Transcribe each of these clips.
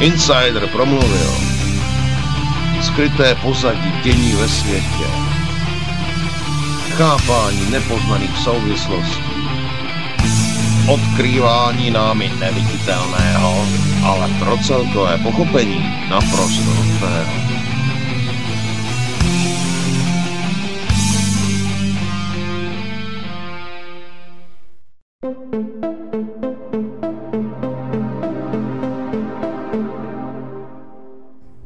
Insider promluvil. Skryté pozadí dění ve světě. Chápání nepoznaných souvislostí. Odkrývání námi neviditelného, ale pro celkové pochopení naprosto nutného.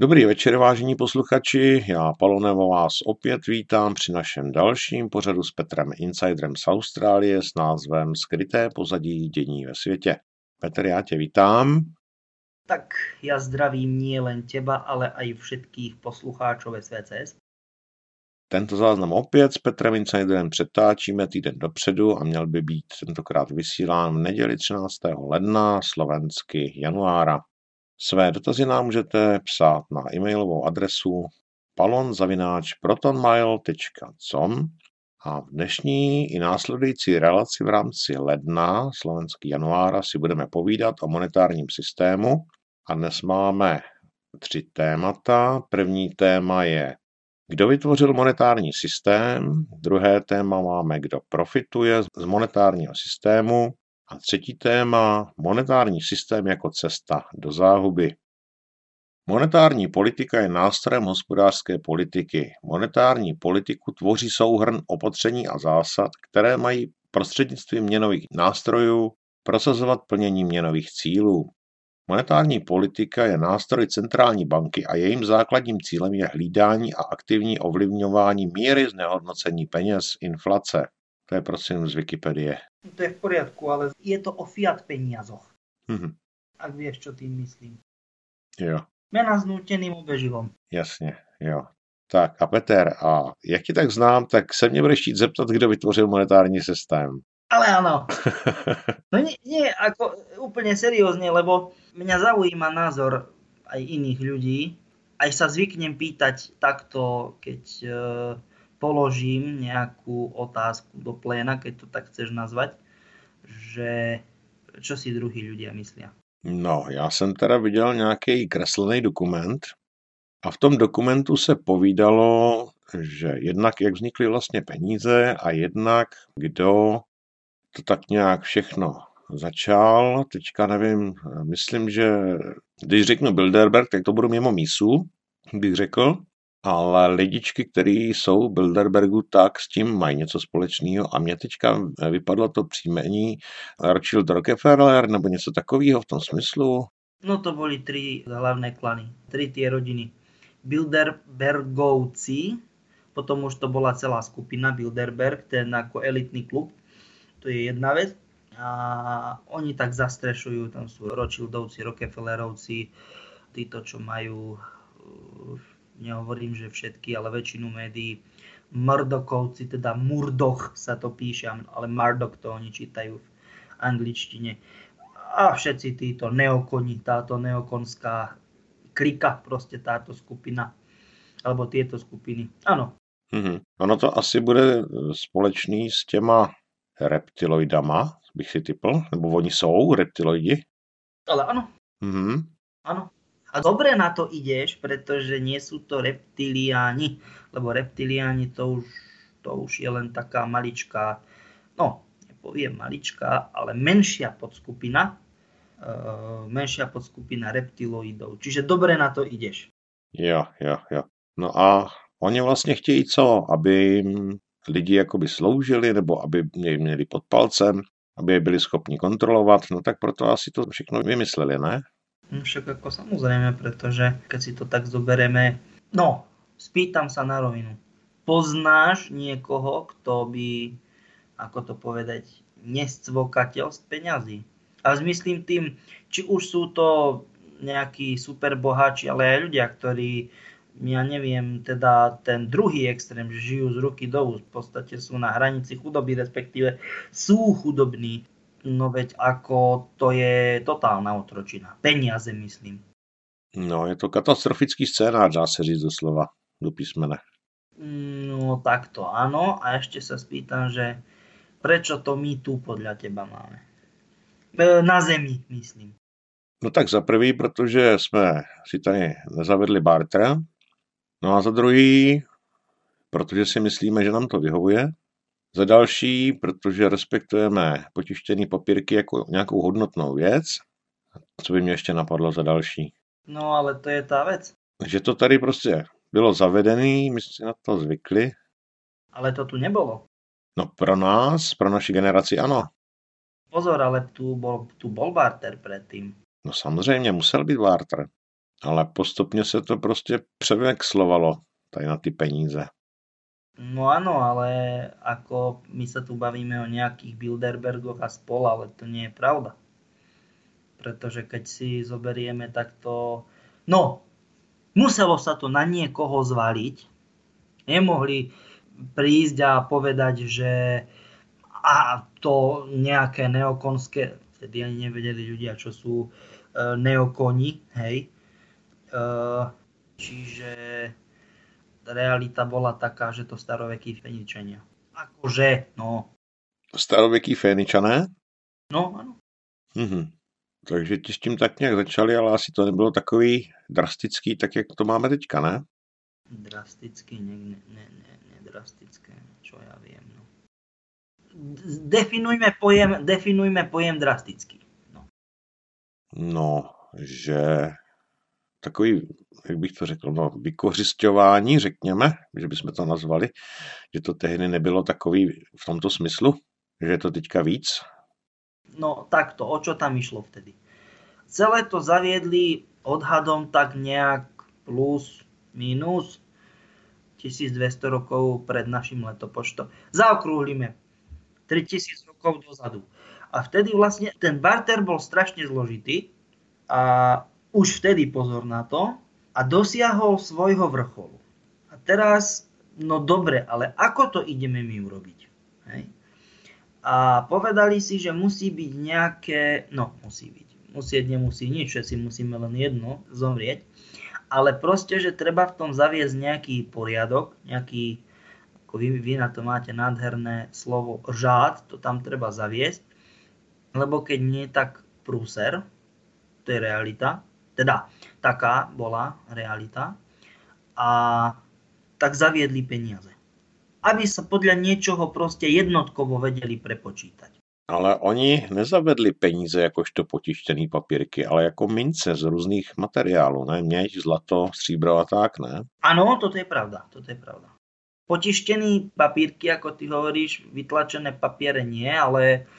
Dobrý večer, vážení posluchači. Já, Palonevo, vás opět vítám při našem dalším pořadu s Petrem Insiderem z Austrálie s názvem Skryté pozadí dění ve světě. Petr, já tě vítám. Tak já zdravím nie len teba, ale i všetkých poslucháčov SVCS. Tento záznam opět s Petrem Insiderem přetáčíme týden dopředu a měl by být tentokrát vysílán v neděli 13. ledna, slovensky januára. Své dotazy nám můžete psát na e-mailovou adresu palonzavináč.protonmail.com a v dnešní i následující relaci v rámci ledna, slovenský januára, si budeme povídat o monetárním systému. A dnes máme tři témata. První téma je, kdo vytvořil monetární systém, druhé téma máme, kdo profituje z monetárního systému a třetí téma, monetární systém jako cesta do záhuby. Monetární politika je nástrojem hospodářské politiky. Monetární politiku tvoří souhrn opatření a zásad, které mají prostřednictvím měnových nástrojů prosazovat plnění měnových cílů. Monetární politika je nástroj centrální banky a jejím základním cílem je hlídání a aktivní ovlivňování míry znehodnocení peněz, inflace. To je prosím z Wikipedie. To je v poriadku, ale je to o fiat peniazoch. Mhm. Ak vieš, čo tým myslím. Jo, Mena s núteným obežilom. jasně, jo. Tak a Peter, a jak ti tak znám, tak se mě budeš chtít zeptat, kdo vytvořil monetární systém. Ale áno. No nie, nie ako úplne seriózne, lebo mňa zaujíma názor aj iných ľudí. Aj sa zvyknem pýtať takto, keď e, položím nejakú otázku do pléna, keď to tak chceš nazvať, že čo si druhí ľudia myslia. No, já jsem teda viděl nějaký kreslený dokument a v tom dokumentu se povídalo, že jednak jak vznikly vlastně peníze a jednak kdo to tak nějak všechno začal. Teďka nevím, myslím, že když řeknu Bilderberg, tak to budu mimo mísu, bych řekl, ale lidičky, které jsou Bilderbergu, tak s tím mají něco společného a mě teďka vypadlo to příjmení Rothschild Rockefeller nebo něco takového v tom smyslu. No to boli tri hlavné klany, tri tie rodiny. Bilderbergovci, potom už to bola celá skupina Bilderberg, ten ako elitný klub, to je jedna vec. A oni tak zastrešujú, tam sú Rothschildovci, Rockefellerovci, títo, čo majú, nehovorím, že všetky, ale väčšinu médií, Murdokovci, teda Murdoch sa to píše, ale Murdoch to oni čítajú v angličtine. A všetci títo neokoni, táto neokonská klika, proste táto skupina, alebo tieto skupiny. Áno, Mhm. Ono to asi bude společný s těma reptiloidama, bych si typl, nebo oni jsou reptiloidi. ale áno, Mhm. áno. A dobre na to ideš, pretože nie sú to reptiliáni, lebo reptiliáni to už, to už je len taká maličká, no, nepoviem maličká, ale menšia podskupina, uh, menšia podskupina reptiloidov. Čiže dobre na to ideš. Jo, jo, jo. No a oni vlastně chtějí co? Aby lidi jakoby sloužili, nebo aby je měli pod palcem, aby je byli schopni kontrolovat, no tak proto asi to všechno vymysleli, ne? No Však ako samozrejme, pretože keď si to tak zoberieme, no, spýtam sa na rovinu. Poznáš niekoho, kto by, ako to povedať, nescvokateľ z peňazí? A zmyslím tým, či už sú to nejakí super boháči, ale aj ľudia, ktorí ja neviem, teda ten druhý extrém, že žijú z ruky do úst, v podstate sú na hranici chudoby, respektíve sú chudobní. No veď ako to je totálna otročina. Peniaze myslím. No, je to katastrofický scénář, dá se říct doslova, do písmene. No takto áno. A ešte sa spýtam, že prečo to my tu podľa teba máme? E, na zemi, myslím. No tak za prvý, protože jsme si tady nezavedli barter, no a za druhý, protože si myslíme, že nám to vyhovuje, za další, protože respektujeme potištěný papírky jako nějakou hodnotnou věc, co by mě ještě napadlo za další. No ale to je tá vec. Že to tady prostě bylo zavedený, my jsme si na to zvykli. Ale to tu nebolo. No pro nás, pro naši generaci ano. Pozor, ale tu bol, tu bol barter predtým. No samozřejmě musel být barter, ale postupně se to prostě převexlovalo tady na ty peníze. No áno, ale ako my sa tu bavíme o nejakých Bilderbergoch a spol, ale to nie je pravda. Pretože keď si zoberieme takto... No, muselo sa to na niekoho zvaliť. Nemohli prísť a povedať, že a to nejaké neokonské, vtedy ani nevedeli ľudia, čo sú uh, neokoni, hej. Uh, čiže realita bola taká, že to starovekí Feničania. Akože, no. Staroveký Féničané? No, áno. Mhm. Takže ti s tím tak nějak začali, ale asi to nebylo takový drastický, tak jak to máme teďka, ne? Drastický, ne, ne, ne, ne, ne drastické, čo ja viem, no. Definujme pojem, definujme pojem drastický. No. no, že takový, jak bych to řekl, no, vykořišťování, řekněme, že bychom to nazvali, že to tehdy nebylo takový v tomto smyslu, že je to teďka víc? No takto, o čo tam išlo vtedy? Celé to zaviedli odhadom tak nejak plus, minus 1200 rokov pred našim letopočtom. Zaokrúhlime 3000 rokov dozadu. A vtedy vlastne ten barter bol strašne zložitý a už vtedy pozor na to a dosiahol svojho vrcholu. A teraz, no dobre, ale ako to ideme my urobiť? Hej? A povedali si, že musí byť nejaké, no musí byť, musieť nemusí nič, všetci musíme len jedno zomrieť, ale proste, že treba v tom zaviesť nejaký poriadok, nejaký, ako vy, vy na to máte nádherné slovo žád, to tam treba zaviesť, lebo keď nie, tak prúser, to je realita, teda taká bola realita. A tak zaviedli peniaze. Aby sa podľa niečoho proste jednotkovo vedeli prepočítať. Ale oni nezavedli peníze jakožto potištěný papírky, ale jako mince z různých materiálů, ne? Měď, zlato, stříbro a tak, ne? Áno, toto je pravda, toto je pravda. Potištený papírky, ako ty hovoríš, vytlačené papiere nie, ale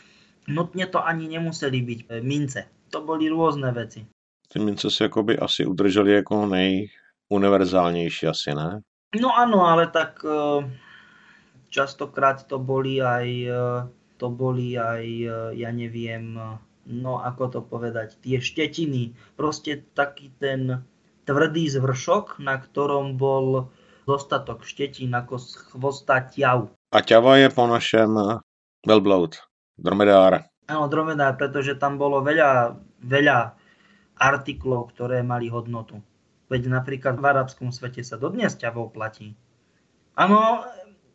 nutne to ani nemuseli byť mince. To boli rôzne veci ty mince si jakoby asi udrželi jako nejuniverzálnější asi, ne? No áno, ale tak e, častokrát to boli aj, e, to boli aj, e, ja neviem, no ako to povedať, tie štetiny. Proste taký ten tvrdý zvršok, na ktorom bol dostatok štetín ako z chvosta ťav. A ťava je po našem velbloud, dromedár. Áno, dromedár, pretože tam bolo veľa, veľa artiklov, ktoré mali hodnotu. Veď napríklad v arabskom svete sa dodnes ťavou platí. Áno,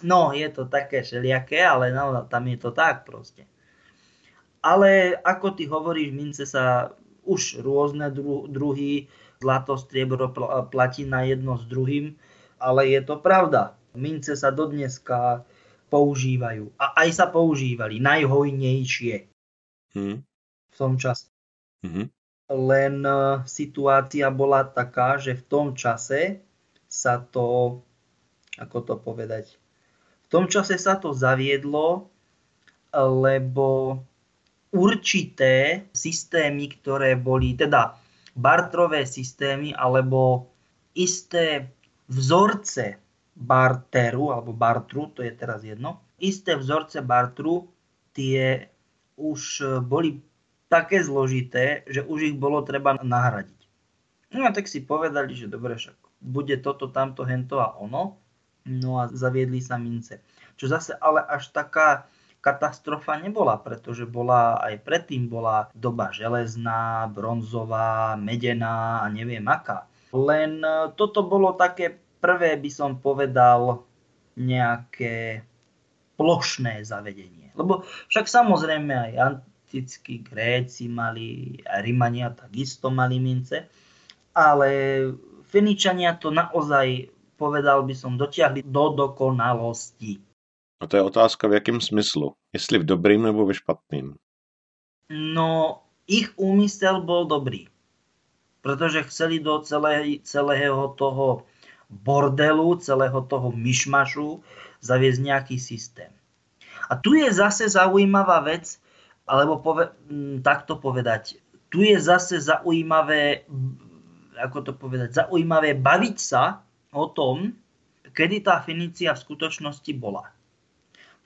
no je to také všelijaké, ale no, tam je to tak proste. Ale ako ty hovoríš, mince sa už rôzne dru- druhy, zlato, striebro platí na jedno s druhým, ale je to pravda. Mince sa dodneska používajú. A aj sa používali najhojnejšie hmm. v tom čase. Hmm len e, situácia bola taká, že v tom čase sa to, ako to povedať, v tom čase sa to zaviedlo, lebo určité systémy, ktoré boli, teda bartrové systémy, alebo isté vzorce barteru, alebo bartru, to je teraz jedno, isté vzorce bartru, tie už boli také zložité, že už ich bolo treba nahradiť. No a tak si povedali, že dobre, však bude toto, tamto, hento a ono. No a zaviedli sa mince. Čo zase ale až taká katastrofa nebola, pretože bola aj predtým bola doba železná, bronzová, medená a neviem aká. Len e, toto bolo také prvé, by som povedal, nejaké plošné zavedenie. Lebo však samozrejme aj antickí Gréci mali, a Rimania takisto mali mince, ale Feničania to naozaj, povedal by som, dotiahli do dokonalosti. A to je otázka v jakém smyslu. Jestli v dobrým nebo ve špatným. No, ich úmysel bol dobrý. Pretože chceli do celé, celého toho bordelu, celého toho myšmašu zaviesť nejaký systém. A tu je zase zaujímavá vec, alebo pove, takto povedať, tu je zase zaujímavé, ako to povedať, zaujímavé baviť sa o tom, kedy tá Fenícia v skutočnosti bola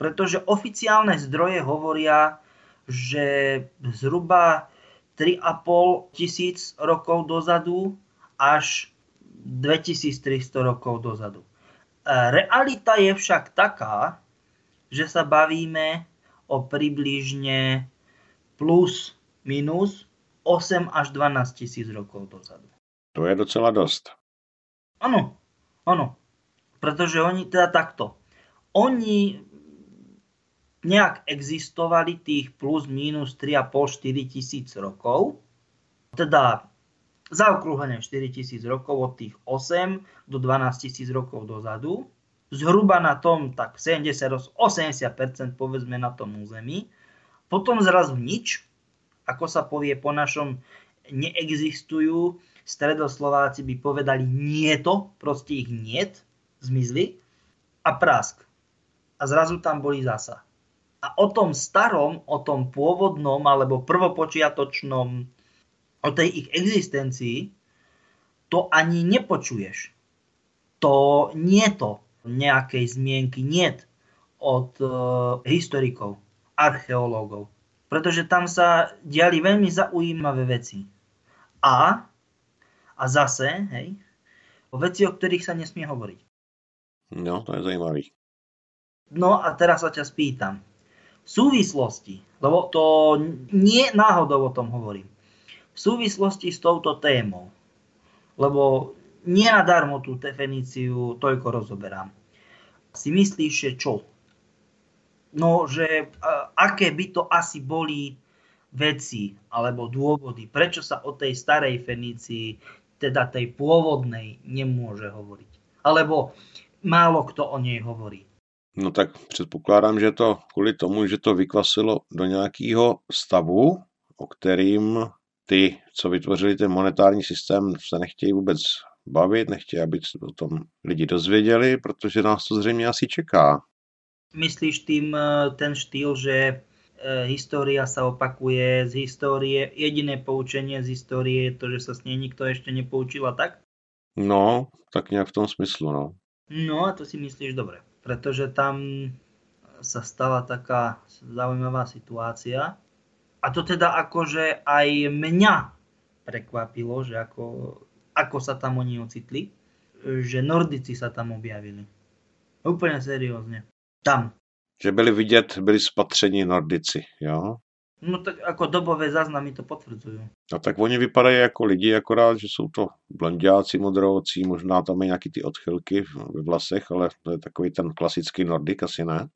pretože oficiálne zdroje hovoria, že zhruba 3,5 tisíc rokov dozadu až 2300 rokov dozadu. E, realita je však taká, že sa bavíme o približne plus minus 8 až 12 tisíc rokov dozadu. To je docela dost. Áno, áno. Pretože oni teda takto. Oni nejak existovali tých plus minus 3,5-4 tisíc rokov. Teda zaokrúhlenie 4 tisíc rokov od tých 8 do 12 tisíc rokov dozadu. Zhruba na tom tak 70-80% povedzme na tom území. Potom zrazu nič, ako sa povie po našom, neexistujú. Stredoslováci by povedali nie to, proste ich niet, zmizli. A prásk. A zrazu tam boli zasa a o tom starom, o tom pôvodnom alebo prvopočiatočnom, o tej ich existencii, to ani nepočuješ. To nie to nejakej zmienky, nie od e, historikov, archeológov. Pretože tam sa diali veľmi zaujímavé veci. A, a zase, hej, o veci, o ktorých sa nesmie hovoriť. No, to je zajímavý. No a teraz sa ťa spýtam v súvislosti, lebo to nie náhodou o tom hovorím, v súvislosti s touto témou, lebo nie nadarmo tú definíciu toľko rozoberám. Si myslíš, že čo? No, že aké by to asi boli veci alebo dôvody, prečo sa o tej starej Fenícii, teda tej pôvodnej, nemôže hovoriť. Alebo málo kto o nej hovorí. No tak předpokládám, že to kvůli tomu, že to vykvasilo do nějakého stavu, o kterým ty, co vytvořili ten monetární systém, se nechtějí vůbec bavit, nechtějí, aby se o tom lidi dozvěděli, protože nás to zřejmě asi čeká. Myslíš tým eh, ten štýl, že eh, história sa opakuje z histórie, jediné poučenie z histórie je to, že sa s nej nikto ešte nepoučil a tak? No, tak nejak v tom smyslu, no. No a to si myslíš dobre pretože tam sa stala taká zaujímavá situácia. A to teda akože aj mňa prekvapilo, že ako, ako sa tam oni ocitli, že Nordici sa tam objavili. Úplne seriózne. Tam. Že byli vidět, byli spatření Nordici, jo? No tak ako dobové záznamy to potvrdzujú. No tak oni vypadají jako lidi, akorát, že jsou to blondiáci, modrovocí, možná tam je nějaký ty odchylky v vlasech, ale to je takový ten klasický Nordik, asi ne?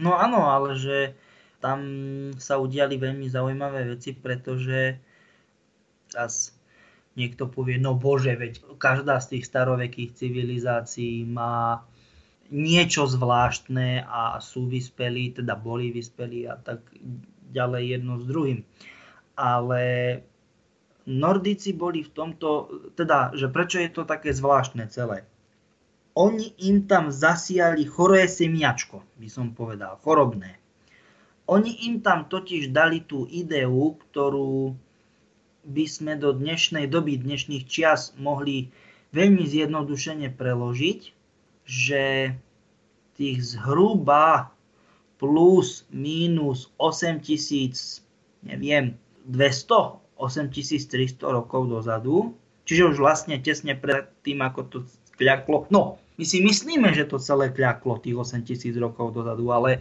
No áno, ale že tam sa udiali veľmi zaujímavé veci, pretože teraz niekto povie, no bože, veď každá z tých starovekých civilizácií má niečo zvláštne a sú vyspelí, teda boli vyspelí a tak ďalej jedno s druhým. Ale Nordici boli v tomto, teda, že prečo je to také zvláštne celé? Oni im tam zasiali choré semiačko, by som povedal, chorobné. Oni im tam totiž dali tú ideu, ktorú by sme do dnešnej doby, dnešných čias mohli veľmi zjednodušene preložiť, že tých zhruba plus minus 8000, neviem, 200, 8300 rokov dozadu, Čiže už vlastne tesne pred tým, ako to kľaklo. No, my si myslíme, že to celé kľaklo tých 8 tisíc rokov dozadu, ale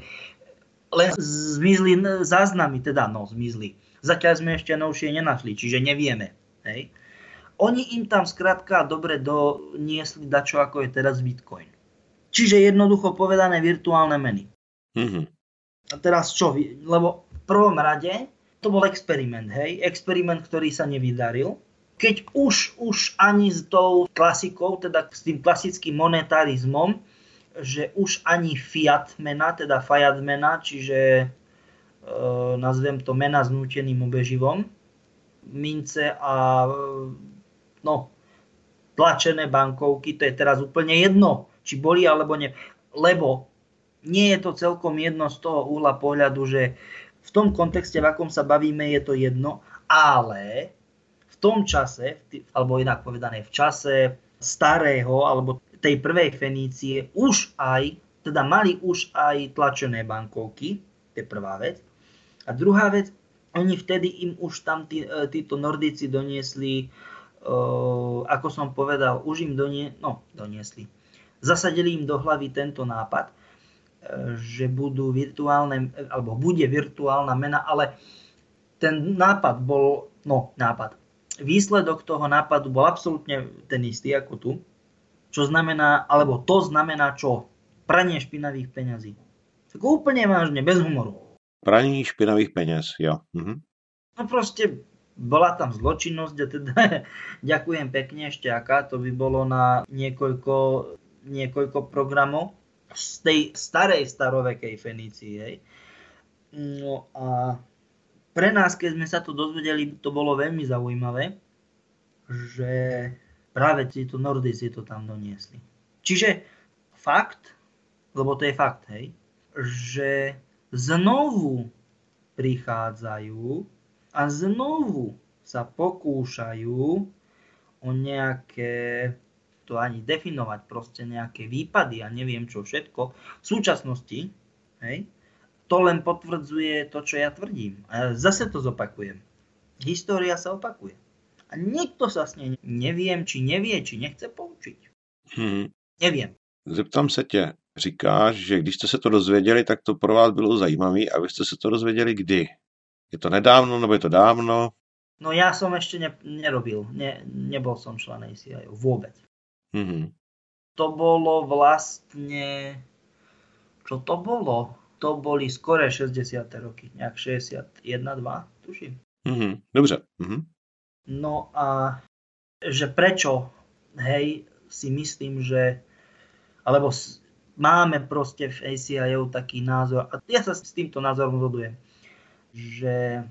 len zmizli záznamy, teda no, zmizli. Zatiaľ sme ešte novšie nenašli, čiže nevieme. Hej. Oni im tam skrátka dobre doniesli dačo, ako je teraz Bitcoin. Čiže jednoducho povedané virtuálne meny. Mm-hmm. A teraz čo? Lebo v prvom rade to bol experiment, hej? Experiment, ktorý sa nevydaril. Keď už, už ani s tou klasikou, teda s tým klasickým monetarizmom, že už ani fiat mena, teda fiat mena, čiže nazvem to mena s núteným obeživom, mince a no, tlačené bankovky, to je teraz úplne jedno, či boli alebo nie. Lebo nie je to celkom jedno z toho uhla pohľadu, že v tom kontexte, v akom sa bavíme, je to jedno, ale v tom čase, alebo inak povedané v čase starého alebo tej prvej Fenície už aj, teda mali už aj tlačené bankovky, to je prvá vec. A druhá vec, oni vtedy im už tam tí, e, títo Nordici doniesli, uh, ako som povedal, už im donie, no, doniesli. Zasadili im do hlavy tento nápad, uh, že budú virtuálne, alebo bude virtuálna mena, ale ten nápad bol, no, nápad. Výsledok toho nápadu bol absolútne ten istý ako tu čo znamená, alebo to znamená čo? Pranie špinavých peňazí. Tak úplne vážne, bez humoru. Praní špinavých peňaz, jo. Mhm. No proste bola tam zločinnosť a teda ďakujem pekne ešte aká, to by bolo na niekoľko, niekoľko programov z tej starej starovekej Fenícii. Hej. No a pre nás, keď sme sa to dozvedeli, to bolo veľmi zaujímavé, že práve títo Nordici to tam doniesli. Čiže fakt, lebo to je fakt, hej, že znovu prichádzajú a znovu sa pokúšajú o nejaké, to ani definovať, proste nejaké výpady a neviem čo všetko. V súčasnosti, hej, to len potvrdzuje to, čo ja tvrdím. A zase to zopakujem. História sa opakuje a nikto sa s nej neviem, či nevie, či nechce poučiť. Hmm. Nevím. Zeptám se tě, říkáš, že když jste se to dozvěděli, tak to pro vás bylo zajímavé a vy jste se to dozvěděli kdy? Je to nedávno, nebo je to dávno? No ja som ešte ne, nerobil, ne, nebol som člen ACI vôbec. Mm-hmm. To bolo vlastne, čo to bolo? To boli skore 60. roky, nejak 61, 2, tuším. Mm-hmm. Dobře. Mm-hmm. No a že prečo, hej, si myslím, že alebo máme proste v ACIO taký názor, a ja sa s týmto názorom zhodujem, že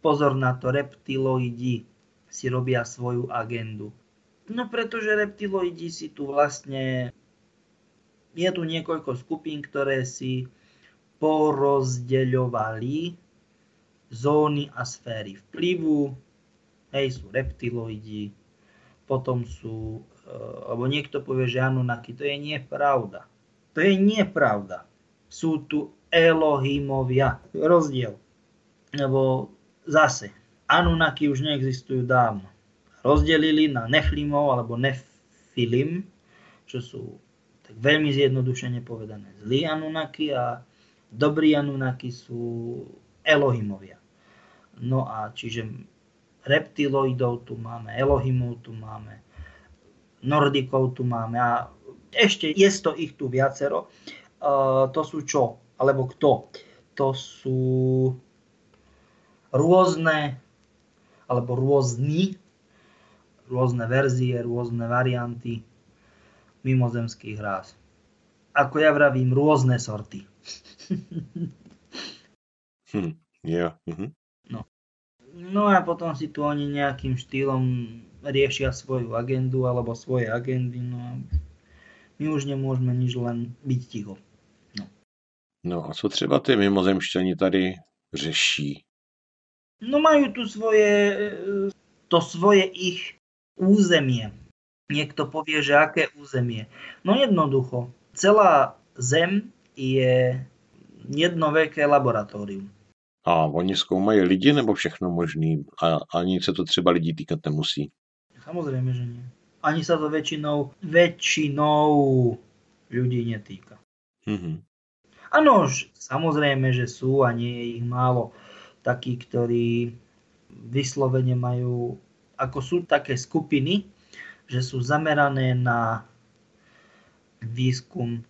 pozor na to, reptiloidi si robia svoju agendu. No pretože reptiloidi si tu vlastne, je tu niekoľko skupín, ktoré si porozdeľovali zóny a sféry vplyvu, hej, sú reptiloidi, potom sú, uh, alebo niekto povie, že Anunnaki, to je nepravda. To je nepravda. Sú tu Elohimovia. Rozdiel. Lebo zase, Anunnaki už neexistujú dávno. Rozdelili na Neflimov alebo Nefilim, čo sú tak veľmi zjednodušene povedané zlí Anunnaki a dobrí Anunnaki sú Elohimovia. No a čiže reptiloidov tu máme, Elohimov tu máme, Nordikov tu máme a ešte je to ich tu viacero. Uh, to sú čo? Alebo kto? To sú rôzne alebo rôzni rôzne verzie, rôzne varianty mimozemských ráz. Ako ja vravím, rôzne sorty. hm, yeah. uh-huh. No a potom si tu oni nejakým štýlom riešia svoju agendu alebo svoje agendy. No a my už nemôžeme nič len byť ticho. No. no a co třeba ty mimozemšťani tady řeší? No majú tu svoje, to svoje ich územie. Niekto povie, že aké územie. No jednoducho, celá Zem je jedno veľké laboratórium. A oni zkoumají lidi nebo všechno možný? A ani se to třeba lidí týkat nemusí? Samozrejme, že nie. Ani sa to väčšinou, väčšinou ľudí netýka. Mm-hmm. Samozrejme, že sú a nie je ich málo takí, ktorí vyslovene majú, ako sú také skupiny, že sú zamerané na výskum.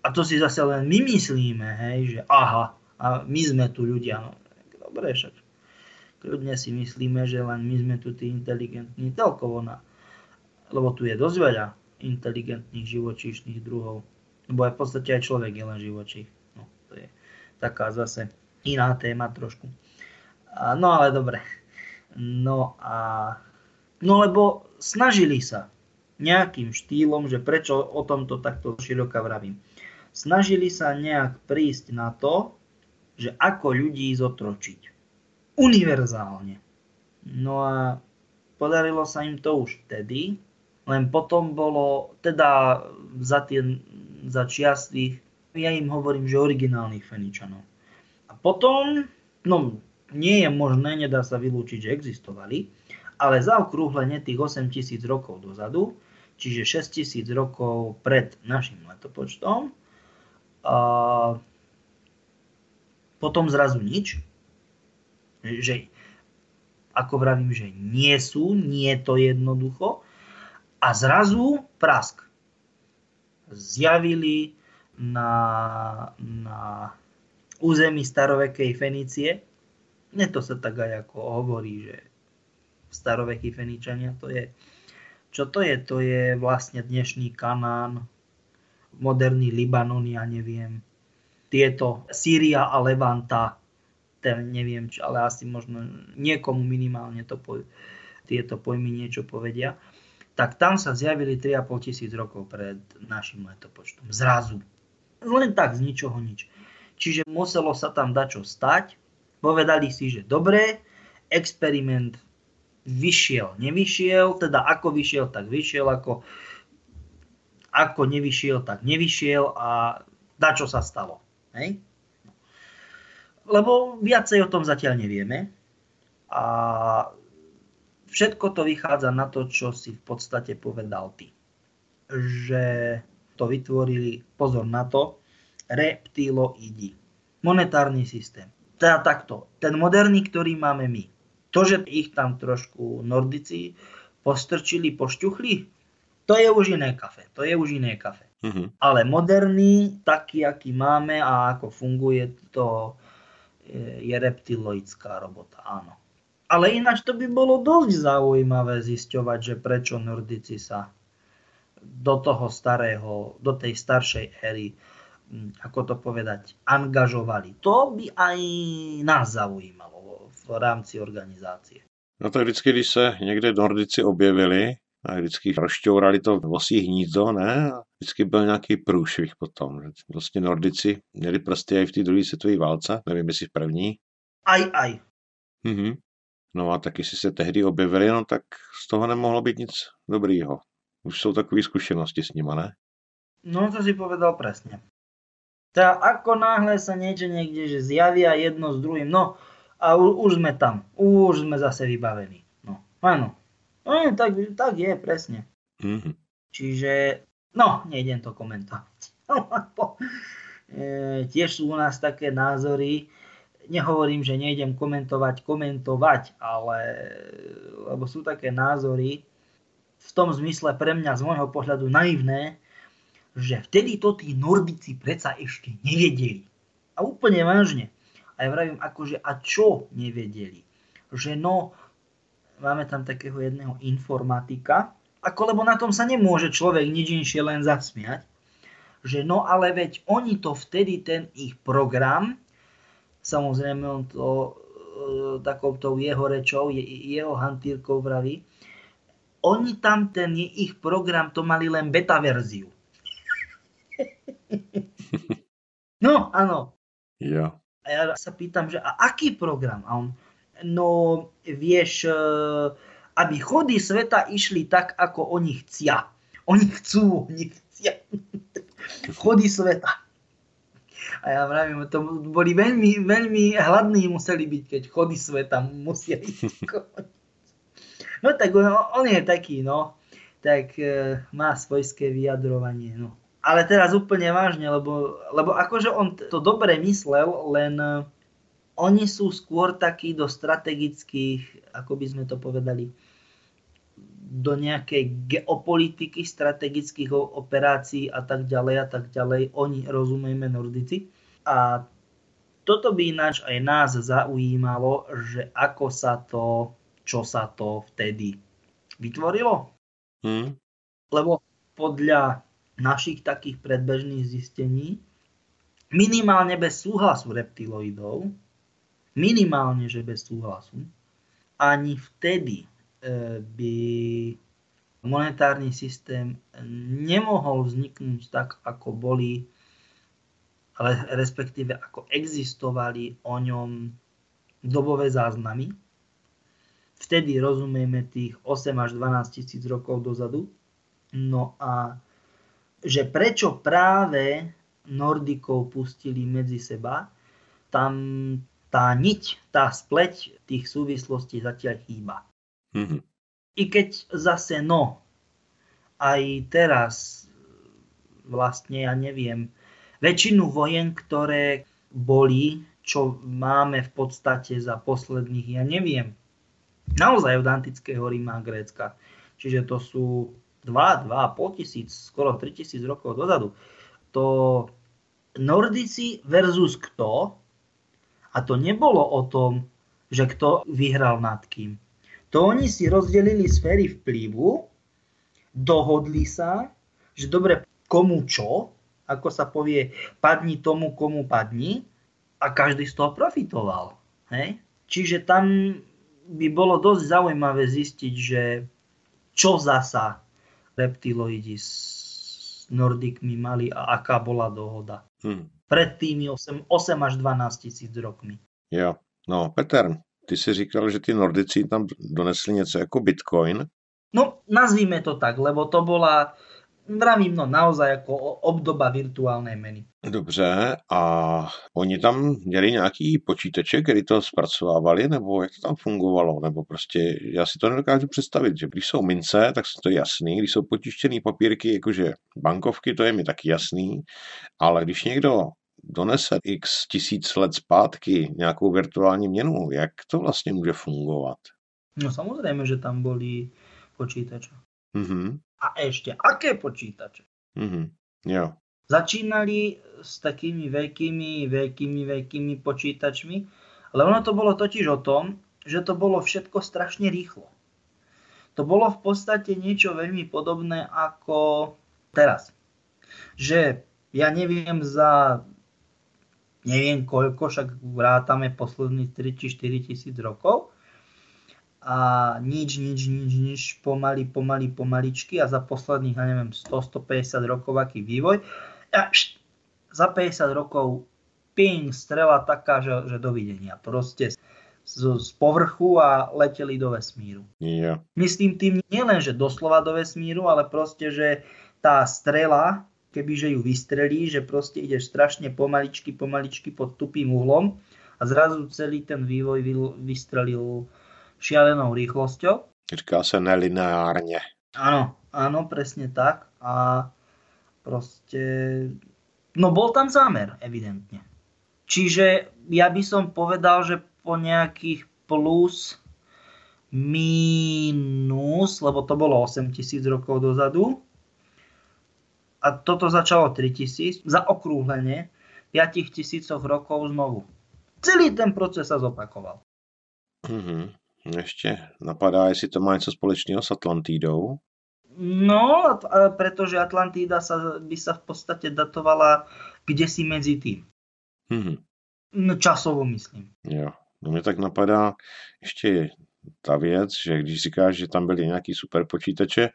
A to si zase len my myslíme, hej, že aha, a my sme tu ľudia. No, dobre, však kľudne si myslíme, že len my sme tu tí inteligentní celkovo na, lebo tu je dosť veľa inteligentných živočíšnych druhov. Lebo aj v podstate aj človek je len živočích. No, to je taká zase iná téma trošku. A, no ale dobre. No a... No lebo snažili sa nejakým štýlom, že prečo o tomto takto široka vravím. Snažili sa nejak prísť na to, že ako ľudí zotročiť. Univerzálne. No a podarilo sa im to už vtedy, len potom bolo, teda za tie za čiastých, ja im hovorím, že originálnych Feničanov. A potom, no nie je možné, nedá sa vylúčiť, že existovali, ale zaokrúhlenie tých 8 tisíc rokov dozadu, čiže 6 tisíc rokov pred našim letopočtom, a potom zrazu nič, že ako vravím, že nie sú, nie je to jednoducho, a zrazu prask zjavili na, na území starovekej Fenície. Ne to sa tak aj ako hovorí, že starovekí Feničania to je. Čo to je? To je vlastne dnešný Kanán, moderný Libanon, ja neviem. Tieto Sýria a Levanta, ten neviem, čo, ale asi možno niekomu minimálne to po, tieto pojmy niečo povedia tak tam sa zjavili 3,5 tisíc rokov pred našim letopočtom. Zrazu. Len tak, z ničoho nič. Čiže muselo sa tam dačo stať. Povedali si, že dobre, experiment vyšiel, nevyšiel, teda ako vyšiel, tak vyšiel, ako, ako nevyšiel, tak nevyšiel a dačo sa stalo. Hej? Lebo viacej o tom zatiaľ nevieme. A všetko to vychádza na to, čo si v podstate povedal ty. Že to vytvorili, pozor na to, reptiloidi. Monetárny systém. Teda takto, ten moderný, ktorý máme my. To, že ich tam trošku nordici postrčili, pošťuchli, to je už iné kafe. To je už iné kafe. Mm-hmm. Ale moderný, taký, aký máme a ako funguje, to je reptiloidská robota, áno. Ale ináč to by bolo dosť zaujímavé zisťovať, že prečo Nordici sa do toho starého, do tej staršej éry, hm, ako to povedať, angažovali. To by aj nás zaujímalo v rámci organizácie. No to vždycky, když se někde Nordici objevili, a vždycky rozšťourali to vosí hnízdo, ne? A vždycky byl nějaký průšvih potom. Vlastně Nordici měli prsty i v té druhé světové válce, nevím, jestli v první. Aj, aj. Mhm. No a taky si se tehdy objevili, no tak z toho nemohlo být nic dobrýho. Už jsou takové zkušenosti s nima, ne? No to si povedal presne. Teda ako náhle sa niečo niekde, že zjavia jedno s druhým, no a u, už sme tam, už sme zase vybavení. No, áno. No, tak, tak je, presne. Mm-hmm. Čiže, no, nejdem to komentovať. e, tiež sú u nás také názory, nehovorím, že nejdem komentovať, komentovať, ale lebo sú také názory v tom zmysle pre mňa z môjho pohľadu naivné, že vtedy to tí nordici predsa ešte nevedeli. A úplne vážne. A ja vravím, akože a čo nevedeli? Že no, máme tam takého jedného informatika, ako lebo na tom sa nemôže človek nič inšie len zasmiať, že no ale veď oni to vtedy ten ich program Samozrejme on to e, takouto jeho rečou, je, jeho hantírkou vraví. Oni tam ten ich program to mali len beta verziu. no, áno. Ja. A ja sa pýtam, že a aký program? A on, no vieš, e, aby chody sveta išli tak, ako oni chcia. Oni chcú, oni chcia. chody sveta. A ja vravím, to boli veľmi, veľmi hladní museli byť, keď chody sveta musia ísť No tak on, on je taký, no, tak e, má svojské vyjadrovanie, no. Ale teraz úplne vážne, lebo, lebo akože on to dobre myslel, len e, oni sú skôr takí do strategických, ako by sme to povedali, do nejakej geopolitiky, strategických operácií a tak ďalej a tak ďalej. Oni, rozumejme, Nordici. A toto by ináč aj nás zaujímalo, že ako sa to, čo sa to vtedy vytvorilo. Hmm. Lebo podľa našich takých predbežných zistení, minimálne bez súhlasu reptiloidov, minimálne, že bez súhlasu, ani vtedy by monetárny systém nemohol vzniknúť tak, ako boli ale respektíve ako existovali o ňom dobové záznamy. Vtedy rozumieme tých 8 až 12 tisíc rokov dozadu. No a že prečo práve Nordikov pustili medzi seba, tam tá niť, tá spleť tých súvislostí zatiaľ chýba. Mm-hmm. I keď zase no, aj teraz vlastne ja neviem, väčšinu vojen, ktoré boli, čo máme v podstate za posledných, ja neviem, naozaj od antického Ríma a Grécka. Čiže to sú 2, 2,5 tisíc, skoro 3 tisíc rokov dozadu. To Nordici versus kto? A to nebolo o tom, že kto vyhral nad kým. To oni si rozdelili sféry vplyvu, dohodli sa, že dobre, komu čo, ako sa povie, padni tomu, komu padni a každý z toho profitoval. Hej? Čiže tam by bolo dosť zaujímavé zistiť, že čo zasa reptiloidi s Nordikmi mali a aká bola dohoda. Hmm. Pred tými 8, 8 až 12 tisíc rokmi. Jo, no Peter, ty si říkal, že ty Nordici tam donesli něco jako Bitcoin. No, nazvíme to tak, lebo to bola vravím, no naozaj jako obdoba virtuálnej meny. Dobře, a oni tam měli nějaký počítače, který to zpracovávali, nebo jak to tam fungovalo, nebo prostě, já si to nedokážu představit, že když jsou mince, tak to je jasný, když jsou potištěný papírky, jakože bankovky, to je mi taky jasný, ale když někdo donese x tisíc let zpátky nějakou virtuální měnu, jak to vlastně může fungovat? No samozrejme, že tam boli počítače. Mm-hmm. A ešte, aké počítače? Mm-hmm. Jo. Začínali s takými veľkými, veľkými, veľkými počítačmi, ale ono to bolo totiž o tom, že to bolo všetko strašne rýchlo. To bolo v podstate niečo veľmi podobné ako teraz. Že ja neviem za neviem koľko, však vrátame posledných 3 či 4 tisíc rokov, a nič, nič, nič, nič, pomaly, pomaly, pomaličky a za posledných, ja neviem, 100-150 rokov aký vývoj. A št, za 50 rokov ping, strela taká, že, že dovidenia. Proste z, z povrchu a leteli do vesmíru. Yeah. Myslím tým nielen, že doslova do vesmíru, ale proste, že tá strela, kebyže ju vystrelí, že proste ideš strašne pomaličky, pomaličky pod tupým uhlom a zrazu celý ten vývoj vystrelil šialenou rýchlosťou. Říká sa nelineárne. Áno, áno, presne tak. A proste... No bol tam zámer, evidentne. Čiže ja by som povedal, že po nejakých plus minus, lebo to bolo 8 tisíc rokov dozadu, a toto začalo 3000, zaokrúhlenie 5 tisícoch rokov znovu. Celý ten proces sa zopakoval. Mm-hmm. Ještě napadá, jestli to má něco společného s Atlantídou. No, pretože Atlantída sa, by sa v podstate datovala kde si medzi tým. Mm-hmm. No, časovo myslím. Jo, no mě tak napadá ještě ta věc, že když říkáš, že tam byly nějaký super počítače,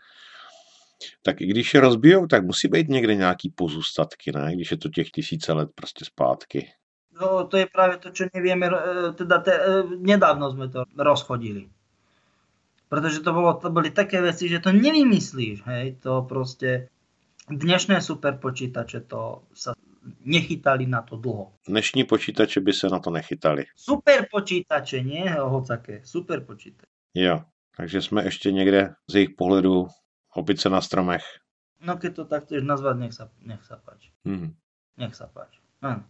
tak i když je rozbijou, tak musí být někde nějaký pozůstatky, ne? Když je to těch tisíce let prostě zpátky. No, to je práve to, čo nevieme, e, teda te, e, nedávno sme to rozchodili. Pretože to, bolo, to boli také veci, že to nevymyslíš, hej, to proste, dnešné super počítače to sa nechytali na to dlho. Dnešní počítače by sa na to nechytali. Super počítače, nie hocaké, super počítače. Jo, Takže jsme ještě někde z jejich pohledu opice na stromech. No keď to tak chceš nazvať, nech sa, nech sa páči. Hmm. Nech sa páči. Áno.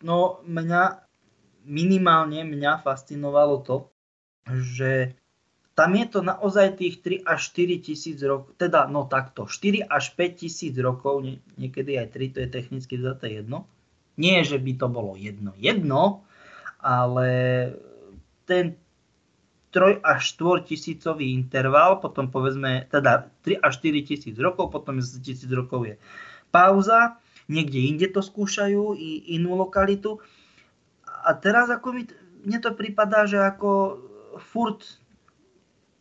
No mňa, minimálne mňa fascinovalo to, že tam je to naozaj tých 3 až 4 tisíc rokov, teda no takto, 4 až 5 tisíc rokov, nie, niekedy aj 3, to je technicky vzaté jedno. Nie, že by to bolo jedno, jedno, ale ten 3 až 4 tisícový interval, potom povedzme, teda 3 až 4 tisíc rokov, potom 10 tisíc rokov je pauza, niekde inde to skúšajú, i inú lokalitu. A teraz ako mi, mne to prípada, že ako furt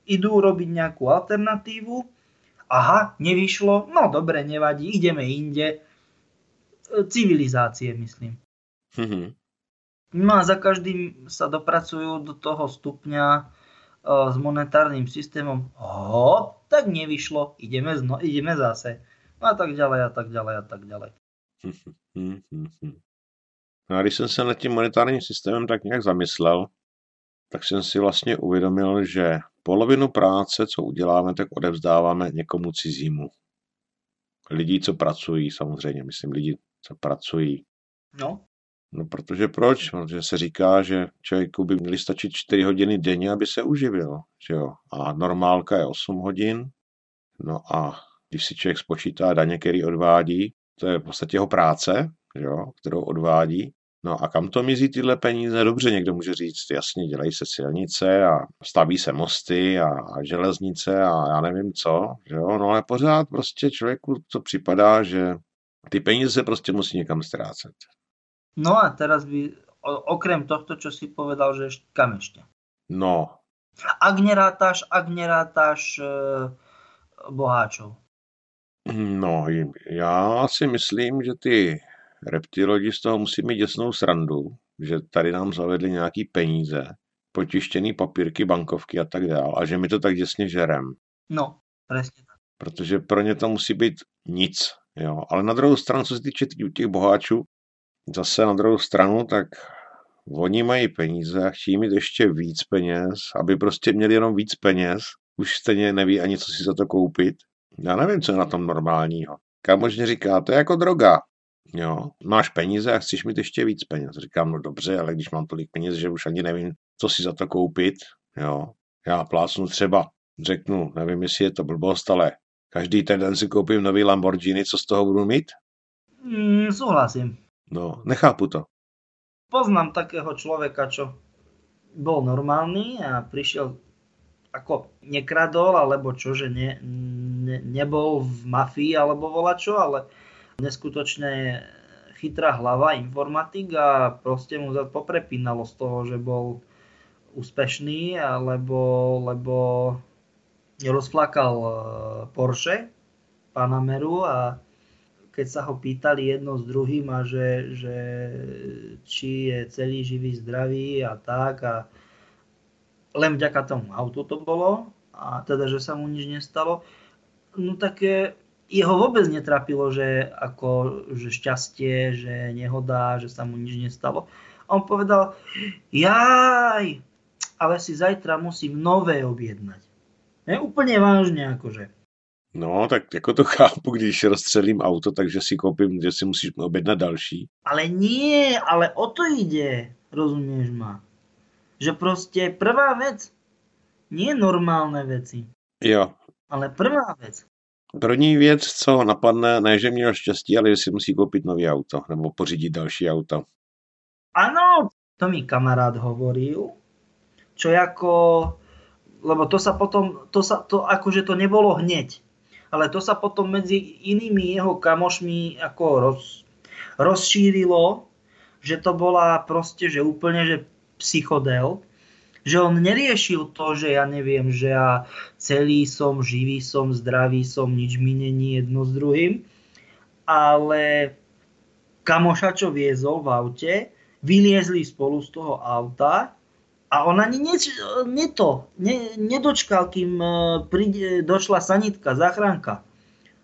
idú robiť nejakú alternatívu, aha, nevyšlo, no dobre, nevadí, ideme inde. Civilizácie, myslím. Mm-hmm. No a za každým sa dopracujú do toho stupňa s monetárnym systémom, hop, tak nevyšlo, ideme, zno, ideme zase. No a tak ďalej a tak ďalej a tak ďalej. No a když jsem se nad tím monetárním systémem tak nějak zamyslel, tak jsem si vlastně uvědomil, že polovinu práce, co uděláme, tak odevzdáváme někomu cizímu. Lidí, co pracují, samozřejmě, myslím lidi, co pracují. No. No protože proč? Protože se říká, že člověku by měly stačit 4 hodiny denně, aby se uživil. Že jo? A normálka je 8 hodin. No a když si člověk spočítá daně, který odvádí, to je v podstatě jeho práce, že jo? kterou odvádí. No a kam to mizí tyhle peníze? Dobře, někdo může říct, jasně, dělají se silnice a staví se mosty a, a železnice a já nevím co, že jo? no ale pořád prostě člověku to připadá, že ty peníze se prostě musí někam ztrácet. No a teraz by, okrem tohto, čo si povedal, že ešť, kam ešte? No. Ak nerátaš, ak nerátaš e, boháčov. No, já si myslím, že ty reptilodi z toho musí mít děsnou srandu, že tady nám zavedli nějaký peníze, potištěný papírky, bankovky a tak dále, a že my to tak děsně žerem. No, přesně tak. Protože pro ně to musí být nic. Jo. Ale na druhou stranu, co se týče těch boháčů, zase na druhou stranu, tak oni mají peníze a chtějí mít ještě víc peněz, aby prostě měli jenom víc peněz. Už stejně neví ani, co si za to koupit. Já nevím, co je na tom normálního. Kamož říká, to je jako droga. Jo, máš peníze a chceš mít ještě víc peněz. Říkám, no dobře, ale když mám tolik peněz, že už ani nevím, co si za to koupit, jo. Já plásnu třeba, řeknu, nevím, jestli je to blbost, ale každý ten den si koupím nový Lamborghini, co z toho budu mít? Mm, souhlasím. No, nechápu to. Poznám takého človeka, čo bol normálny a prišiel ako nekradol, alebo čo, že ne, ne, nebol v mafii alebo volačo, ale neskutočne chytrá hlava, informatik a proste mu poprepínalo z toho, že bol úspešný, lebo, lebo rozflakal e, Porsche Panameru a keď sa ho pýtali jedno s druhým a že, že či je celý živý, zdravý a tak a len vďaka tomu autu to bolo a teda, že sa mu nič nestalo, no tak jeho vôbec netrapilo, že ako, že šťastie, že nehoda, že sa mu nič nestalo. A on povedal, jaj, ale si zajtra musím nové objednať. Ne, úplne vážne akože. No, tak jako to chápu, když rozstřelím auto, takže si koupím, že si musíš objednat další. Ale nie, ale o to ide, rozumieš ma. Že proste prvá vec, nie normálne veci. Jo. Ale prvá vec. První věc, co napadne, ne, že měl štěstí, ale že si musí koupit nový auto, nebo pořídit další auto. Áno, to mi kamarát hovoril, čo ako, lebo to sa potom, to sa, to akože to nebolo hneď ale to sa potom medzi inými jeho kamošmi ako roz, rozšírilo, že to bola proste, že úplne, že psychodel, že on neriešil to, že ja neviem, že ja celý som, živý som, zdravý som, nič mi není jedno s druhým, ale kamoša, čo viezol v aute, vyliezli spolu z toho auta a on ani ne, ne to, ne, nedočkal, kým e, príde, došla sanitka, záchranka.